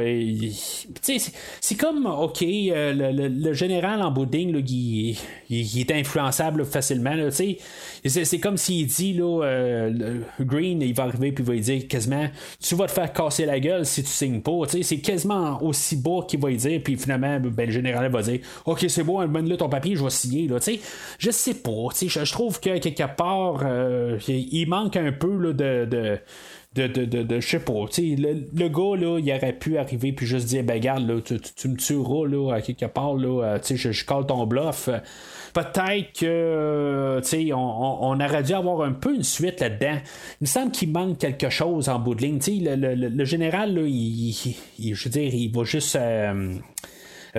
c'est comme, OK, le, général en bout de ligne, il, est influençable facilement. c'est comme s'il dit, là, euh, Green, il va arriver, puis il va lui dire quasiment, tu vas te faire casser la gueule si tu signes pas. C'est quasiment aussi bas qu'il va lui dire, puis finalement, ben, le général va dire, OK, c'est bon, donne-le ton papier, je vais signer. Là, je sais pas. Je, je trouve que quelque part, euh, il manque un peu de de, de, de, de je sais pas, le, le gars, là, il aurait pu arriver puis juste dire, ben, garde, là, tu, tu, me tueras, là, à quelque part, là, tu sais, je, je colle ton bluff peut-être que sais on, on, aurait dû avoir un peu une suite là-dedans. Il me semble qu'il manque quelque chose en bout de ligne. Le, le, le, général, là, il, je veux dire, il va juste. Euh, euh,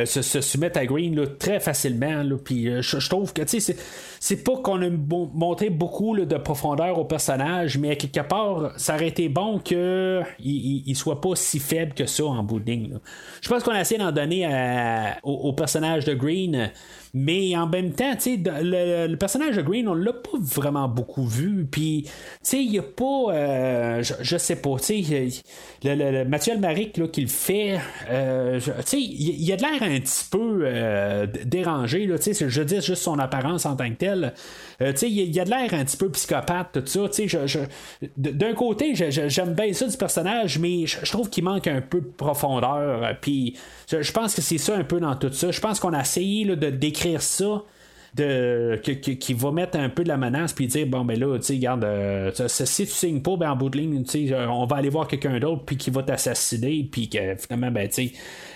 se, se, soumettre à Green là, très facilement. Puis euh, je, trouve que c'est, pas qu'on a montré beaucoup de profondeur au personnage, mais quelque part, ça aurait été bon qu'il il, soit pas si faible que ça en bout de ligne. Je pense qu'on a essayé d'en donner au, personnage de Green mais en même temps, le, le personnage de Green, on l'a pas vraiment beaucoup vu. Puis, il n'y a pas. Euh, je, sais pas. Le, le, le, Mathieu Almaric qui le fait, euh, il y, a de l'air un petit peu euh, dérangé. Là, je dis juste son apparence en tant que tel. Euh, il y, a de l'air un petit peu psychopathe, tout ça. Je, je, d'un côté, j'aime bien ça du personnage, mais je, trouve qu'il manque un peu de profondeur. Puis je, pense que c'est ça un peu dans tout ça. Je pense qu'on a essayé de décrire ça de, qui, va mettre un peu de la menace puis dire bon ben là tu sais regarde euh, si tu signes pas ben en bout de ligne on va aller voir quelqu'un d'autre puis qui va t'assassiner puis que finalement ben tu sais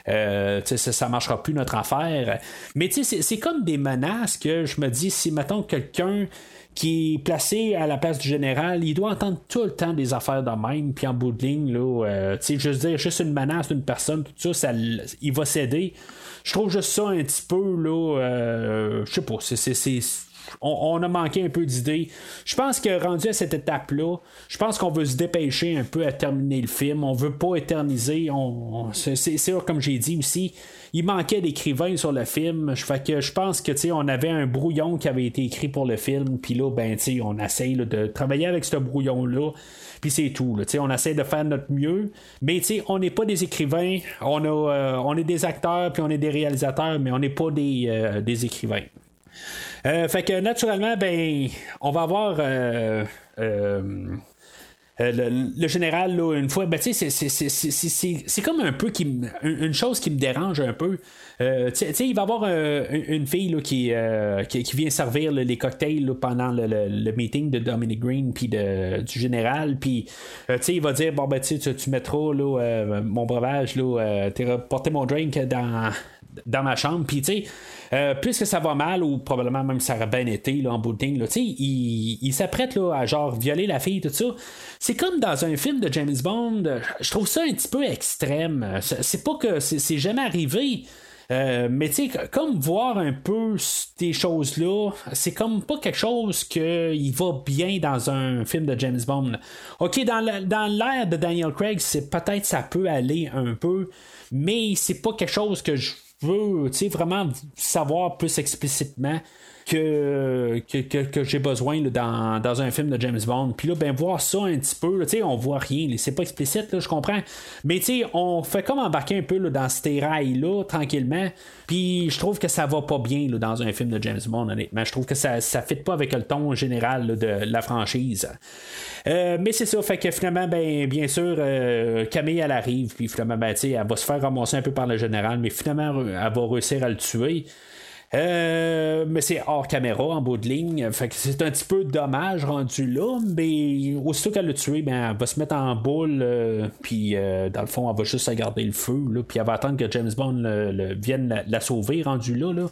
euh, ça, ça marchera plus notre affaire. Mais tu sais c'est comme des menaces que je me dis si mettons quelqu'un qui est placé à la place du général, il doit entendre tout le temps des affaires de même, puis en bout de ligne, là, euh, veux dire, juste une menace d'une personne, tout ça, ça il va céder. Je trouve juste ça un petit peu, là, euh, je sais pas, c'est, on, a manqué un peu d'idées. Je pense que rendu à cette étape-là, je pense qu'on veut se dépêcher un peu à terminer le film. On veut pas éterniser. On, c'est, sûr, comme j'ai dit aussi, il manquait d'écrivains sur le film. Je pense que on avait un brouillon qui avait été écrit pour le film. Puis là, ben, on essaye de travailler avec ce brouillon-là puis c'est tout. on essaie de faire notre mieux, mais on n'est pas des écrivains, euh, on est des acteurs, puis on est des réalisateurs, mais on n'est pas des, euh, des écrivains. Euh, fait que naturellement, ben, on va avoir le, général, une fois, ben, c'est comme un peu qui, une chose qui me dérange un peu. Euh, il va y avoir euh, une fille euh, qui, qui, vient servir les cocktails pendant le, meeting de Dominic Green puis du général. Puis il va dire Bon, ben, tu, tu mettras mon breuvage, là, porter mon drink dans, dans ma chambre. Puis, tu sais, puisque ça va mal, ou probablement même ça aurait bien été là, en bout de ligne, il, il s'apprête à genre violer la fille, tout ça. C'est comme dans un film de James Bond. Je trouve ça un petit peu extrême. C'est pas que c'est jamais arrivé. Euh, mais tu sais, comme voir un peu ces choses-là, c'est comme pas quelque chose qui va bien dans un film de James Bond. Ok, dans l'ère de Daniel Craig, c'est peut-être ça peut aller un peu, mais c'est pas quelque chose que je veux, tu sais, vraiment savoir plus explicitement que, que, j'ai besoin dans, dans, un film de James Bond. Puis là, ben voir ça un petit peu, sais on voit rien, c'est pas explicite, je comprends. Mais tu on fait comme embarquer un peu dans ces rails-là, tranquillement. Puis je trouve que ça va pas bien là, dans un film de James Bond, honnêtement. Je trouve que ça ne fit pas avec le ton général de la franchise. Euh, mais c'est ça, fait que finalement, ben, bien sûr, euh, Camille, elle arrive, puis finalement, ben, elle va se faire ramasser un peu par le général, mais finalement, elle va réussir à le tuer. Euh, mais c'est hors caméra en bout de ligne. Fait que c'est un petit peu dommage rendu là. Mais aussitôt qu'elle l'a tué, ben, elle va se mettre en boule. Euh, puis euh, dans le fond, elle va juste garder le feu. Là, puis elle va attendre que James Bond vienne la, sauver rendu là. là.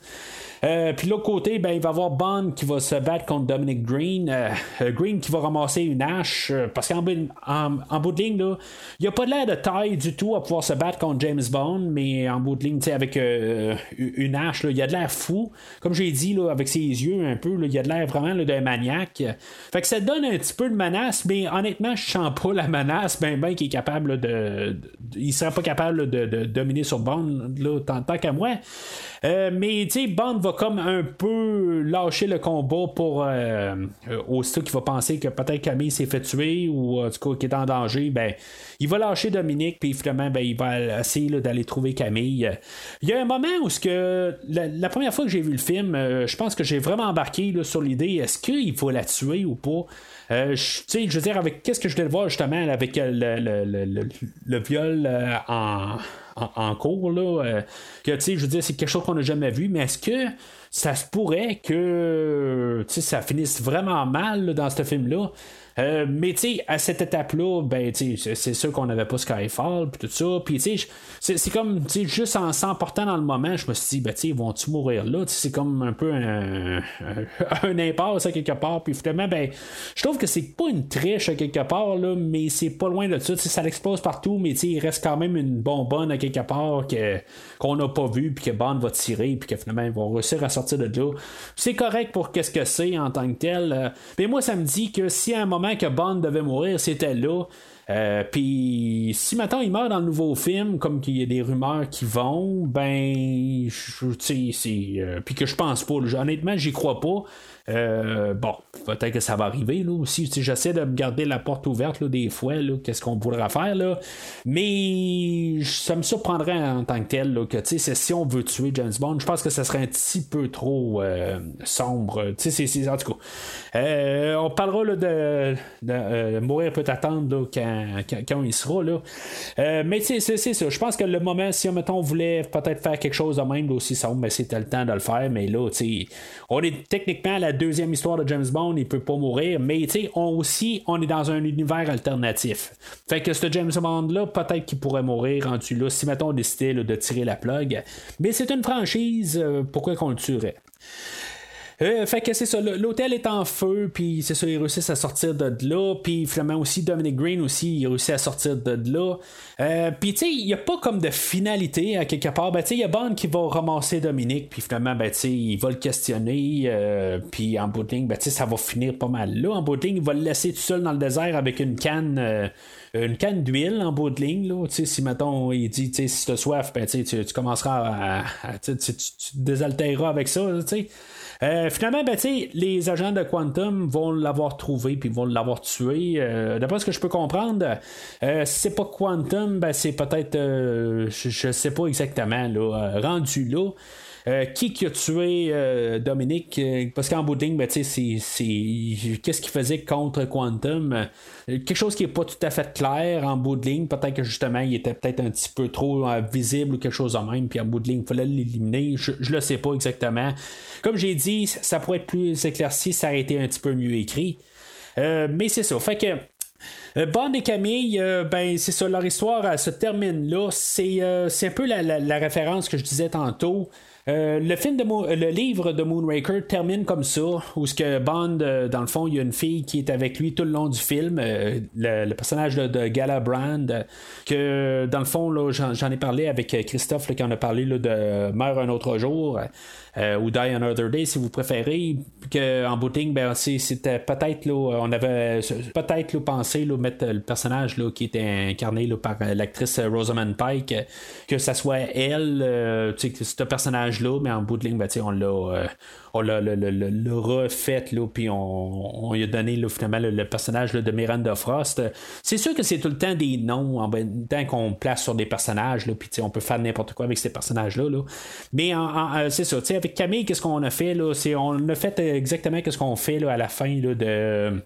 Euh, puis l'autre côté, ben, il va y avoir Bond qui va se battre contre Dominic Green. Euh, euh, Green qui va ramasser une hache. parce qu'en en, bout de ligne, là, il n'y a pas de l'air de taille du tout à pouvoir se battre contre James Bond. Mais en bout de ligne, avec une hache, il y a de l'air fou. Comme j'ai dit, là, avec ses yeux un peu, il y a de l'air vraiment d'un maniaque. Fait que ça donne un petit peu de menace. Mais honnêtement, je sens pas la menace. Ben, ben, qui est capable de, Il serait pas capable de, dominer sur Bond, là, tant, tant qu'à moi. mais, tu sais, Bond va comme un peu lâcher le combat pour euh, euh aussitôt qu'il va penser que peut-être Camille s'est fait tuer ou en tout cas qu'il est en danger, ben il va lâcher Dominique puis finalement ben, il va essayer d'aller trouver Camille. Il y a un moment où ce que la, première fois que j'ai vu le film, euh, je pense que j'ai vraiment embarqué sur l'idée est-ce qu'il faut la tuer ou pas? Euh, je, je veux dire, avec qu'est-ce que je voulais voir justement avec le, viol en, en, cours, là, euh, que, tu sais, je veux dire, c'est quelque chose qu'on n'a jamais vu, mais est-ce que ça se pourrait que, ça finisse vraiment mal dans ce film-là? Euh, mais tu sais, à cette étape-là, ben, c'est sûr qu'on n'avait pas Skyfall, puis tout ça. Puis tu sais, c'est comme, tu sais, juste en s'emportant dans le moment, je me suis dit, ben, tu sais, vont-tu mourir là? C'est comme un peu un, un, impasse quelque part. Puis finalement, ben, je trouve que c'est pas une triche quelque part, là, mais c'est pas loin de ça. ça l'explose partout, mais tu sais, il reste quand même une bonbonne à quelque part qu'on n'a pas vu, puis que Bond va tirer, puis que finalement, ils vont réussir à sortir de là. C'est correct pour qu'est-ce que c'est en tant que tel. Mais moi, ça me dit que si à un moment que Bond devait mourir, c'était là. Euh, puis si maintenant il meurt dans le nouveau film, comme qu'il y a des rumeurs qui vont, ben, tu sais. Euh, puis que je pense pas. honnêtement, j'y crois pas. Euh, bon, peut-être que ça va arriver là aussi. J'essaie de garder la porte ouverte là, des fois, qu'est-ce qu'on voudra faire là. Mais ça me surprendrait en tant que tel là, que si on veut tuer James Bond, je pense que ça serait un petit peu trop euh, sombre. C'est, en tout cas. Euh, on parlera là, de, de mourir peut attendre quand, quand, il sera là. mais c'est, ça. Je pense que le moment, si on voulait peut-être faire quelque chose de même, aussi sombre, mais c'était le temps de le faire. Mais là, on est techniquement à la deuxième histoire de James Bond, il peut pas mourir, mais on aussi, on est dans un univers alternatif. Fait que ce James Bond-là, peut-être qu'il pourrait mourir rendu là, si mettons on décidait de tirer la plug. Mais c'est une franchise, euh, pourquoi qu'on le tuerait? Euh, fait que c'est ça, l'hôtel est en feu, puis c'est ça, ils réussissent à sortir de là, puis finalement aussi Dominic Green aussi, il réussit à sortir de là. Euh, puis tu sais, il n'y a pas comme de finalité à quelque part. Ben tu sais, il y a Bond qui va ramasser Dominic, puis finalement, ben tu sais, il va le questionner, euh, puis en bout de ligne, ben tu sais, ça va finir pas mal là. En bout de ligne, il va le laisser tout seul dans le désert avec une canne une canne d'huile en bout de ligne. Là, si mettons, il dit si tu as soif, ben, tu, tu commenceras à. tu, tu, désaltéreras avec ça. sais euh, finalement, ben, les agents de Quantum vont l'avoir trouvé puis vont l'avoir tué. Euh, d'après ce que je peux comprendre, euh, si c'est pas Quantum, ben, c'est peut-être, je, ne sais pas exactement, là, rendu là. Euh, qui qui a tué euh, Dominique? Euh, Parce qu'en bout de ligne, ben, c'est, qu'est-ce qu'il faisait contre Quantum? Quelque chose qui n'est pas tout à fait clair en bout de ligne. Peut-être que justement, il était peut-être un petit peu trop visible ou quelque chose de même. Puis en bout de ligne, il fallait l'éliminer. Je, ne le sais pas exactement. Comme j'ai dit, ça pourrait être plus éclairci, ça aurait été un petit peu mieux écrit. mais c'est ça. Fait que. Bond et Camille, ben c'est ça, leur histoire se termine là. C'est, un peu la, référence que je disais tantôt. Euh, le film de le livre de Moonraker termine comme ça, où ce que Bond, euh, dans le fond, il y a une fille qui est avec lui tout le long du film, euh, le, personnage de, Gala Brand, que dans le fond, j'en, ai parlé avec Christophe, qui en a parlé de Meurt un autre jour. Ou Die Another Day si vous préférez que en booting ben c'était peut-être là on avait peut-être pensé mettre le personnage là, qui était incarné là, par l'actrice Rosamund Pike que ça soit elle ce personnage mais en bout de ligne, ben, on l'a. Euh, l'a, refait, là, puis on, lui a donné là, finalement le, personnage de Miranda Frost. C'est sûr que c'est tout le temps des noms en même temps qu'on place sur des personnages, puis on peut faire n'importe quoi avec ces personnages-là. Là. Mais euh, c'est ça, avec Camille, qu'est-ce qu'on a fait? Là, c'est, on a fait exactement ce qu'on fait là, à la fin là, de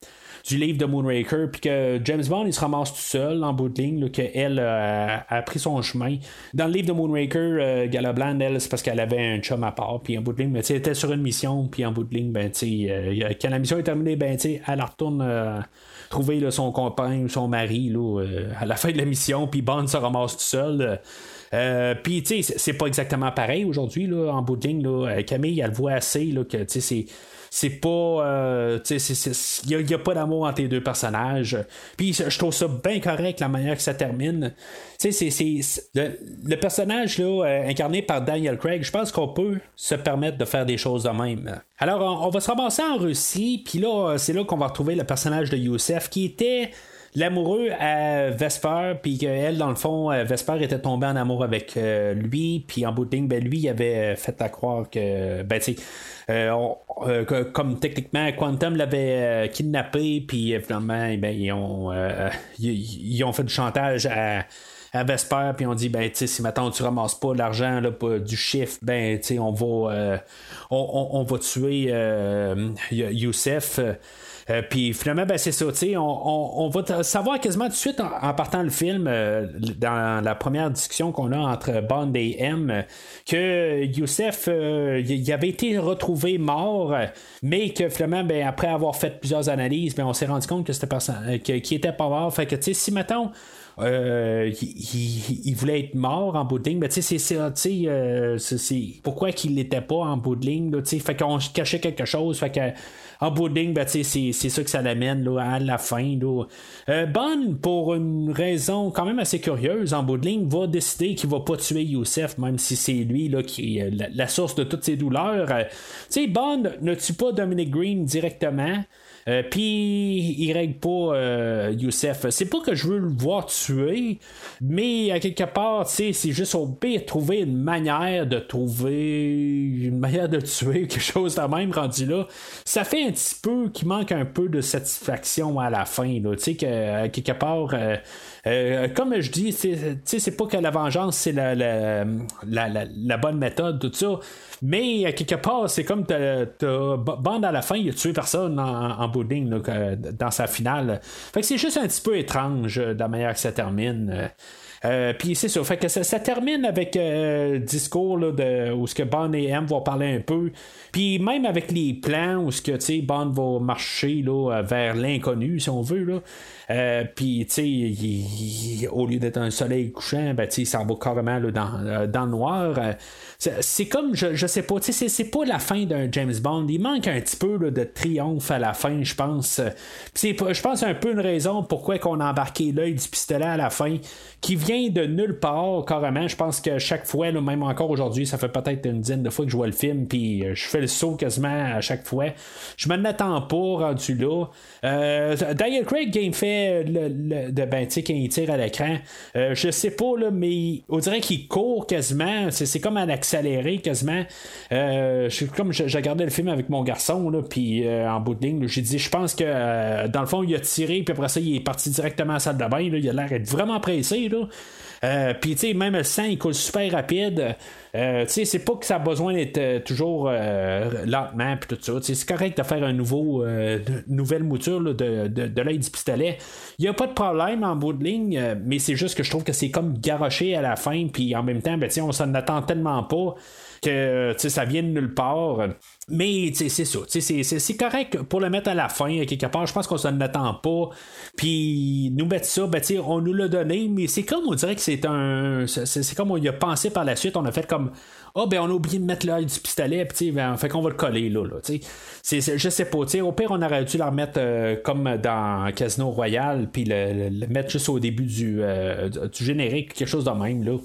du livre de Moonraker, puis que James Bond il se ramasse tout seul en bout de ligne, qu'elle a, pris son chemin. Dans le livre de Moonraker, euh, Galabland, elle, c'est parce qu'elle avait un chum à part, puis en bout de ligne, ben, elle était sur une mission, puis en bout de ligne, ben, euh, quand la mission est terminée, ben, elle retourne. Euh, trouver son copain ou son mari là, à la fin de la mission, puis Bond se ramasse tout seul. puis, tu sais, c'est pas exactement pareil aujourd'hui, là, en bout de ligne. Là, Camille, elle voit assez là, que, tu sais, c'est pas. Euh, il n'y a, pas d'amour entre les deux personnages. Puis je trouve ça bien correct la manière que ça termine. C'est, le, le, personnage là, euh, incarné par Daniel Craig, je pense qu'on peut se permettre de faire des choses de même. Alors, on, va se ramasser en Russie, puis là, c'est là qu'on va retrouver le personnage de Youssef qui était l'amoureux à Vesper, puis qu'elle, dans le fond, euh, Vesper était tombée en amour avec lui, puis en bout de ligne, ben, lui, il avait fait à croire que, ben, tu euh, euh, comme techniquement Quantum l'avait euh, kidnappé, puis finalement, eh ben, ils, ont, ils, ont fait du chantage à Vesper, puis on dit, ben, tu si maintenant tu ramasses pas l'argent là, du chiffre, ben, tu on va, on, on, va tuer Youssef. Euh, puis finalement, ben, c'est ça, on, on, va savoir quasiment tout de suite en, partant le film, euh, dans la première discussion qu'on a entre Bond et M, que Youssef, euh, il avait été retrouvé mort, mais que finalement, ben, après avoir fait plusieurs analyses, ben, on s'est rendu compte que c'était qui était pas mort. Fait que, si mettons, il, voulait être mort en bout de ligne. Mais tu sais, c'est pourquoi qu'il n'était pas en bout de ligne. Là, fait qu'on cachait quelque chose. Fait que en bout de ligne, ben, c'est, ça que ça l'amène à la fin. Là. Euh, pour une raison quand même assez curieuse, en bout de ligne, va décider qu'il va pas tuer Youssef, même si c'est lui là, qui est la, source de toutes ses douleurs. Euh, tu sais, ne tue pas Dominic Green directement. Euh, puis il règle pas euh, Youssef. C'est pas que je veux le voir tuer, mais à quelque part, c'est juste au pire trouver une manière de trouver une manière de tuer quelque chose de même rendu là. Ça fait un petit peu qu'il manque un peu de satisfaction à la fin. Tu sais que quelque part. Euh, comme je dis, c'est pas que la vengeance c'est la, bonne méthode, tout ça. Mais à quelque part, c'est comme t'as, Bond à la fin, il a tué personne en, en dans sa finale. Fait que c'est juste un petit peu étrange de la manière que ça termine. Euh, puis c'est ça, fait que ça, termine avec euh, discours de, où ce que Bond et M vont parler un peu. Puis même avec les plans où ce que Bond va marcher là, vers l'inconnu, si on veut. Là. Euh, puis, au lieu d'être un soleil couchant, ben, s'en va carrément là, dans, dans le noir. C'est comme, je, je sais pas, c'est pas la fin d'un James Bond. Il manque un petit peu de triomphe à la fin, je pense. C'est, je pense un peu une raison pourquoi qu'on a embarqué l'œil du pistolet à la fin, qui vient de nulle part, carrément. Je pense que chaque fois, même encore aujourd'hui, ça fait peut-être une dizaine de fois que je vois le film, puis euh, je fais le saut quasiment à chaque fois. Je me n'attends pas rendu là. Euh, Daniel Craig, qui fait le, le, de ben, quand il tire à l'écran, euh, je sais pas, là, mais on dirait qu'il court quasiment. C'est, comme un accès accéléré quasiment. Euh, comme j'ai regardé le film avec mon garçon, puis euh, en bout de ligne, j'ai dit, je pense que euh, dans le fond, il a tiré, puis après ça, il est parti directement à la salle de bain. il a l'air d'être vraiment pressé. Là. Puis, tu sais, même le sang, il coule super rapide. tu sais, c'est pas que ça a besoin d'être toujours lentement, puis tout ça. c'est correct de faire un nouveau, nouvelle mouture de, de, de l'œil du pistolet. Il n'y a pas de problème en bout de ligne, mais c'est juste que je trouve que c'est comme garoché à la fin, puis en même temps, ben, on s'en attend tellement pas que ça vient de nulle part. Mais c'est ça. C'est correct pour le mettre à la fin, quelque part. Je pense qu'on s'en attend pas. Puis nous mettre ça, ben, on nous l'a donné, mais c'est comme on dirait que c'est un. C'est comme on y a pensé par la suite. On a fait comme. Ah, oh, ben, on a oublié de mettre l'œil du pistolet, puis ben, fait qu'on va le coller là. là c'est, je sais pas. Au pire, on aurait dû la remettre euh, comme dans Casino Royal, puis le, mettre juste au début du, euh, du générique, quelque chose de même. là.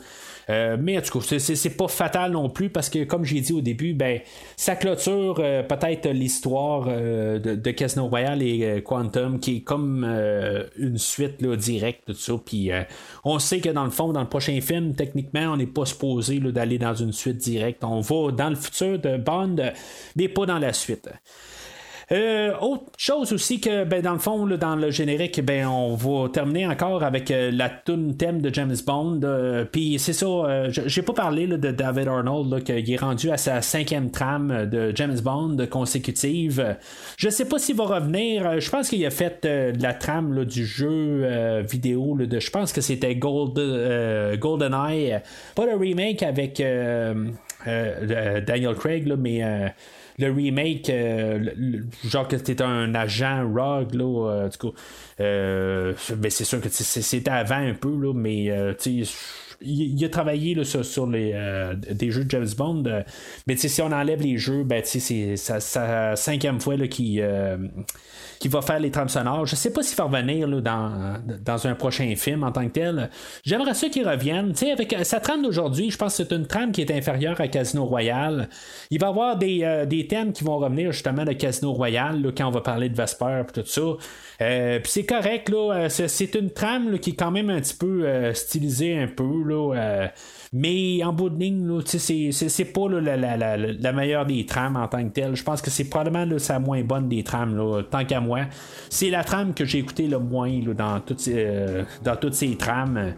Euh, mais en tout cas, c'est pas fatal non plus parce que, comme j'ai dit au début, ben, ça clôture euh, peut-être l'histoire euh, de, Casino Royale et Quantum qui est comme une suite là, directe de ça. Puis on sait que dans le fond, dans le prochain film, techniquement, on n'est pas supposé d'aller dans une suite directe. On va dans le futur de Bond, mais pas dans la suite. Euh, autre chose aussi que, ben, dans le fond, dans le générique, ben, on va terminer encore avec euh, la tune thème de James Bond. Euh, puis c'est ça, j'ai pas parlé de David Arnold, qu'il est rendu à sa cinquième trame de James Bond consécutive. Je sais pas s'il va revenir. Je pense qu'il a fait la trame du jeu vidéo. de, je pense que c'était Gold, GoldenEye. Pas le remake avec Daniel Craig, mais le remake, euh, genre que c'était un agent rogue, là, euh, du coup, euh, ben, c'est sûr que c'était avant un peu, là, mais tu sais il, a travaillé là, sur, les, des jeux de James Bond. mais si on enlève les jeux, ben, c'est sa, cinquième fois qu'il qui va faire les trames sonores. Je sais pas s'il va revenir là, dans, dans un prochain film en tant que tel. J'aimerais ça qu'il revienne. sais avec euh, sa trame d'aujourd'hui, je pense que c'est une trame qui est inférieure à Casino Royale. Il va y avoir des, euh, des thèmes qui vont revenir justement de Casino Royale là, quand on va parler de Vesper et tout ça. Euh, puis c'est correct, là. C'est une trame qui est quand même un petit peu stylisée un peu. là, mais en bout de ligne, c'est pas la, la, la, la, meilleure des trames en tant que telle. Je pense que c'est probablement là, sa moins bonne des trames, là, tant qu'à moi. C'est la trame que j'ai écoutée le moins dans, toutes dans toutes ces trames.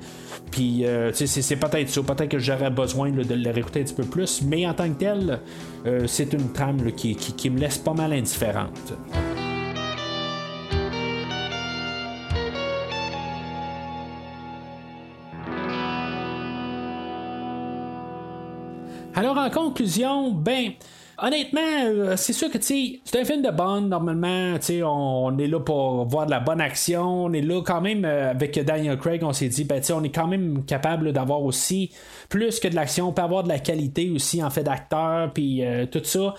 Puis c'est peut-être ça. Peut-être que j'aurais besoin de le réécouter un petit peu plus. Mais en tant que tel, c'est une trame qui, qui, qui me laisse pas mal indifférente. Alors en conclusion, ben honnêtement, euh, c'est sûr que c'est un film de Bond. Normalement, on, on est là pour voir de la bonne action. On est là quand même euh, avec Daniel Craig. On s'est dit, ben, on est quand même capable d'avoir aussi plus que de l'action. On peut avoir de la qualité aussi en fait d'acteur, puis euh, tout ça.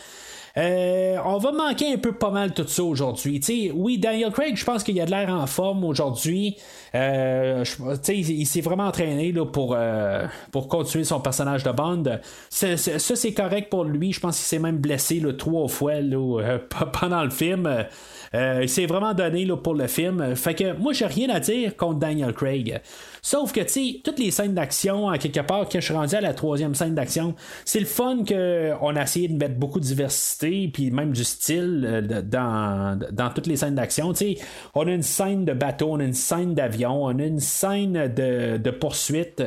Euh, on va manquer un peu pas mal tout ça aujourd'hui. oui, Daniel Craig, je pense qu'il a de l'air en forme aujourd'hui. Euh, il, s'est vraiment entraîné là, pour, euh, pour continuer son personnage de Bond. ça, c'est correct pour lui. Je pense qu'il s'est même blessé trois fois là, pendant le film. il s'est vraiment donné pour le film. Fait que moi, j'ai rien à dire contre Daniel Craig. Sauf que, tu sais, toutes les scènes d'action, à quelque part, quand je suis rendu à la troisième scène d'action, c'est le fun qu'on a essayé de mettre beaucoup de diversité, puis même du style euh, dans, dans toutes les scènes d'action. Tu sais, on a une scène de bateau, on a une scène d'avion, on a une scène de, de poursuite,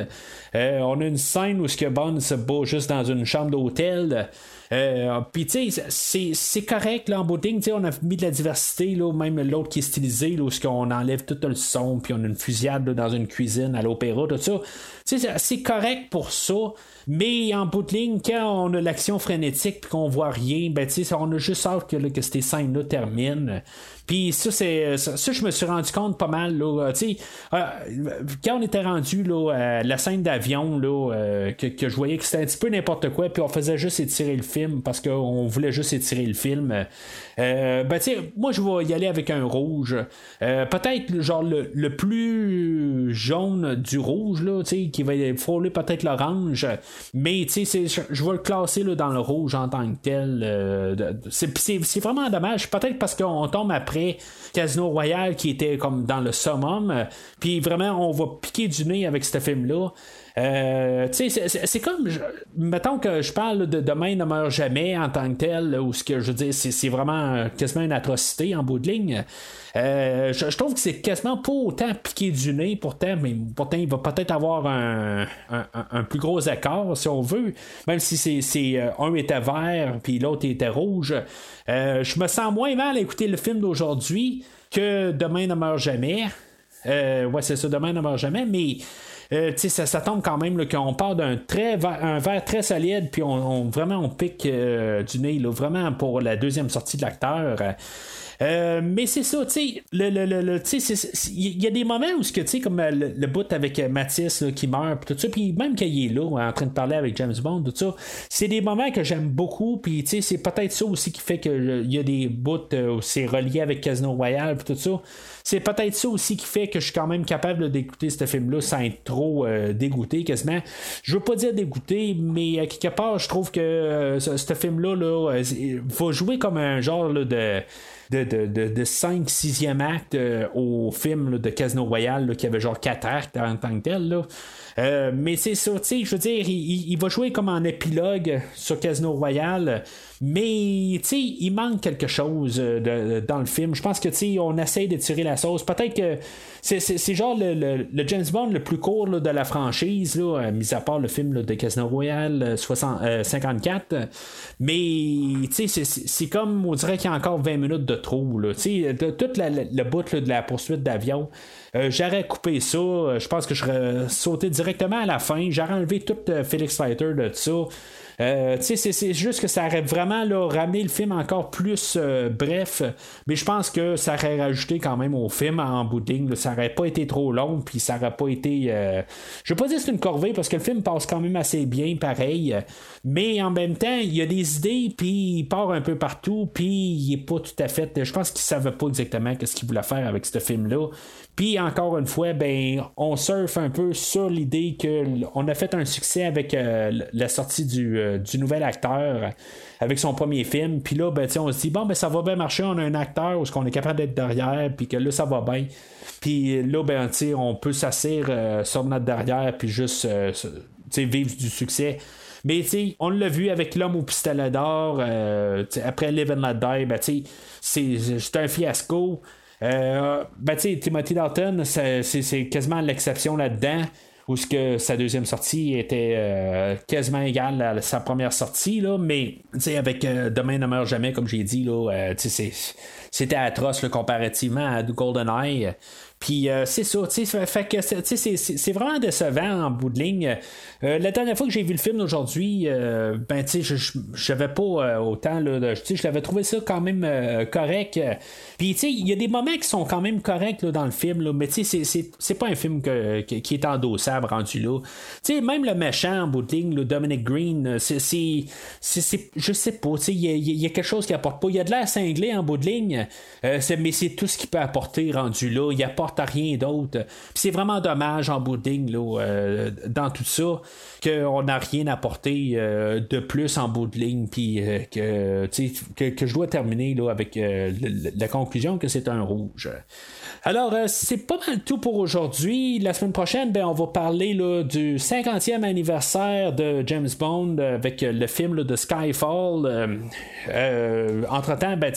euh, on a une scène où ce que Bond se bat juste dans une chambre d'hôtel. Euh, puis, tu sais, c'est correct, là, en bout on a mis de la diversité, là, même l'autre qui est stylisé, là, où on enlève tout le son, puis on a une fusillade dans une cuisine à l'opéra, tout ça. C'est correct pour ça, mais en bout de ligne, quand on a l'action frénétique et qu'on voit rien, ben, on a juste hâte que, que ces scènes-là terminent. Puis ça, c'est ça, je me suis rendu compte pas mal. Là, euh, quand on était rendu là, la scène d'avion, là, euh, que, que, je voyais que c'était un petit peu n'importe quoi, puis on faisait juste étirer le film parce qu'on voulait juste étirer le film. Euh, ben, moi, je vais y aller avec un rouge. peut-être genre le, plus jaune du rouge, là, qui va frôler peut-être l'orange. Mais je vais le classer là, dans le rouge en tant que tel. c'est vraiment dommage. Peut-être parce qu'on tombe après Casino Royale qui était comme dans le summum. Puis vraiment, on va piquer du nez avec ce film-là. Euh, c'est comme, mettons que je parle de Demain ne meurt jamais en tant que tel, ou ce que je veux dire, c'est vraiment quasiment une atrocité en bout de ligne. Euh, je, trouve que c'est quasiment pas autant piqué du nez, pourtant, mais pourtant il va peut-être avoir un, plus gros écart si on veut, même si c'est, euh, un était vert puis l'autre était rouge. je me sens moins mal à écouter le film d'aujourd'hui que Demain ne meurt jamais. ouais, c'est ça, Demain ne meurt jamais, mais euh, ça, ça, tombe quand même qu'on part d'un très un verre très solide, puis on, vraiment on pique euh, du nez, là, vraiment pour la deuxième sortie de l'acteur. Euh, mais c'est ça, tu sais, il y a des moments où, tu sais, comme le, le, bout avec Mathis qui meurt, tout ça, puis même qu'il est là, en train de parler avec James Bond, tout ça, c'est des moments que j'aime beaucoup, puis tu sais, c'est peut-être ça aussi qui fait qu'il y a des bouts où c'est relié avec Casino Royale, tout ça. C'est peut-être ça aussi qui fait que je suis quand même capable d'écouter ce film-là sans être trop euh, dégoûté quasiment. Je veux pas dire dégoûté, mais quelque part, je trouve que euh, ce, film-là là, euh, va jouer comme un genre de de, de, de, 5 6e acte au film de Casino Royale qui avait genre 4 actes en tant que tel. Là. Euh, mais c'est ça, je veux dire, il, va jouer comme en épilogue sur Casino Royale, mais tu sais, il manque quelque chose euh, dans le film. Je pense que tu sais, on essaie de tirer la sauce. Peut-être que c'est genre le, le, James Bond le plus court de la franchise, là, euh, mis à part le film de Casino Royale 60, 54. Mais tu sais, c'est comme on dirait qu'il y a encore 20 minutes de trop. Là, de, toute la, le bout de la poursuite d'avion. Euh, j'aurais coupé ça. Euh, je pense que je serais sauté directement à la fin. J'aurais enlevé tout euh, Felix Fighter de ça. Euh, c'est juste que ça aurait vraiment là, ramené le film encore plus bref, mais je pense que ça aurait rajouté quand même au film en bout Ça aurait pas été trop long, puis ça aurait pas été. Je veux pas dire c'est une corvée parce que le film passe quand même assez bien, pareil, mais en même temps, il y a des idées, puis il part un peu partout, puis il est pas tout à fait. Je pense qu'il savait pas exactement ce qu'il voulait faire avec ce film-là. Puis encore une fois, ben, on surfe un peu sur l'idée qu'on a fait un succès avec euh, la sortie du, du, du nouvel acteur avec son premier film. Puis là, ben, on se dit, bon, ben, ça va bien marcher, on a un acteur où on est capable d'être derrière, puis que là, ça va bien. Puis là, ben, on peut s'asseoir euh, sur notre derrière, puis juste euh, vivre du succès. Mais tu on l'a vu avec l'homme au pistolet d'or, euh, après Live and Let Die, ben, c'est un fiasco. ben, Timothy Dalton, c'est quasiment l'exception là-dedans où ce que sa deuxième sortie était euh, quasiment égale à sa première sortie, là, mais avec euh, Demain ne meurt jamais, comme j'ai dit, là, euh, c'était atroce comparativement à GoldenEye. Puis euh, c'est ça, tu sais, fait que c'est vraiment décevant en bout de ligne. Euh, la dernière fois que j'ai vu le film aujourd'hui, euh, ben tu sais, je n'avais pas autant, là, je l'avais trouvé ça quand même correct. Puis tu sais, il y a des moments qui sont quand même corrects dans le film, là, mais tu sais, c'est pas un film qui est endossable rendu là. Tu sais, même le méchant en bout de ligne, le Dominic Green, c'est, je sais pas, tu sais, il y, a quelque chose qui apporte pas. Il y a de l'air cinglé en bout de ligne, mais c'est tout ce qu'il peut apporter rendu là. Il apporte à rien d'autre. c'est vraiment dommage en bout là, euh, dans tout ça qu'on n'a rien apporté euh, de plus en bout de ligne, puis euh, que, que, je dois terminer là, avec la conclusion que c'est un rouge. Alors, c'est pas mal tout pour aujourd'hui. La semaine prochaine, ben, on va parler là, du 50e anniversaire de James Bond avec le film de Skyfall. entre-temps, ben,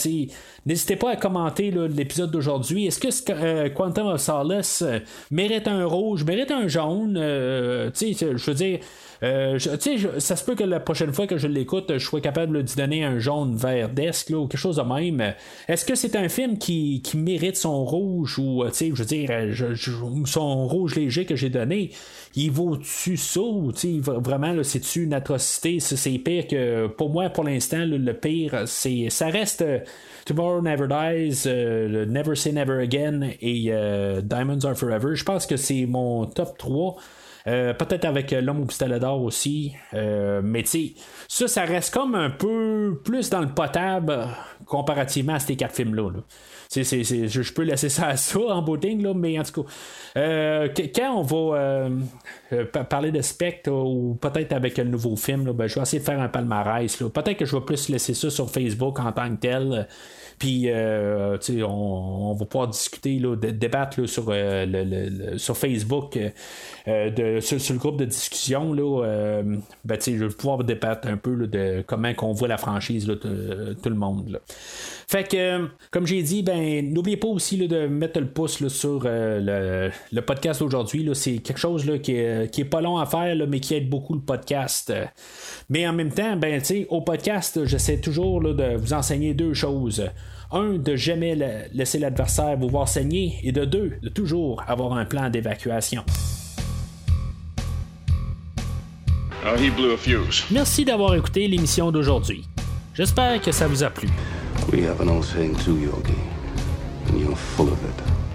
N'hésitez pas à commenter l'épisode d'aujourd'hui. Est-ce que euh, Quantum of Solace euh, mérite un rouge, mérite un jaune? Euh, je veux dire. ça se peut que la prochaine fois que je l'écoute, je sois capable de donner un jaune vert desk ou quelque chose de même. Est-ce que c'est un film qui, mérite son rouge ou, je veux dire, son rouge léger que j'ai donné, il vaut-tu ça ou vraiment, c'est-tu une atrocité? C'est pire que, pour moi, pour l'instant, le pire, c'est ça reste Tomorrow Never Dies, euh, Never Say Never Again et euh, Diamonds Are Forever. Je pense que c'est mon top 3. Euh, peut-être avec L'homme au pistolet d'or aussi. mais tu sais, ça, ça reste comme un peu plus dans le potable comparativement à ces quatre films-là. Je, peux laisser ça à ça en booting, là, mais en tout cas, quand on va parler de Spectre ou peut-être avec un nouveau film, ben, je vais essayer de faire un palmarès. Peut-être que je vais plus laisser ça sur Facebook en tant que tel. Puis, euh, on, on, va pouvoir discuter, là, débattre là, sur, euh, le, sur Facebook, euh, de, sur, le groupe de discussion. Là, ben, je vais pouvoir débattre un peu de comment on voit la franchise, là, tout le monde. Là. Fait que, comme j'ai dit, ben, n'oubliez pas aussi là, de mettre le pouce sur le, le, podcast d'aujourd'hui. C'est quelque chose là, qui, est, qui est pas long à faire, là, mais qui aide beaucoup le podcast. Mais en même temps, ben, au podcast, j'essaie toujours là, de vous enseigner deux choses. Un, de jamais laisser l'adversaire vous voir saigner. Et de deux, de toujours avoir un plan d'évacuation. Merci d'avoir écouté l'émission d'aujourd'hui. J'espère que ça vous a plu.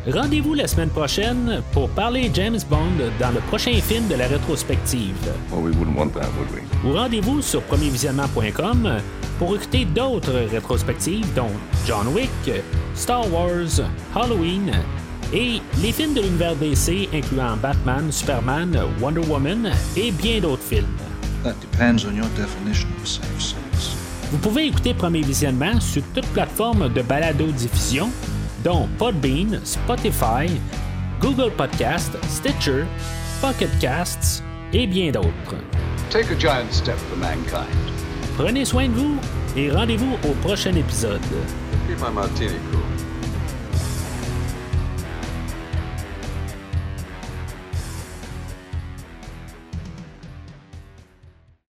Rendez-vous la semaine prochaine pour parler James Bond dans le prochain film de la rétrospective. Ou rendez-vous sur premiervisionnement.com pour écouter d'autres rétrospectives dont John Wick, Star Wars, Halloween et les films de l'univers DC incluant Batman, Superman, Wonder Woman et bien d'autres films. Vous pouvez écouter Premier Visionnement sur toute plateforme de balado-diffusion dont Podbean, Spotify, Google Podcast, Stitcher, Pocket Casts et bien d'autres. Take a giant step for mankind. Prenez soin de vous et rendez-vous au prochain épisode. Keep my martini cool.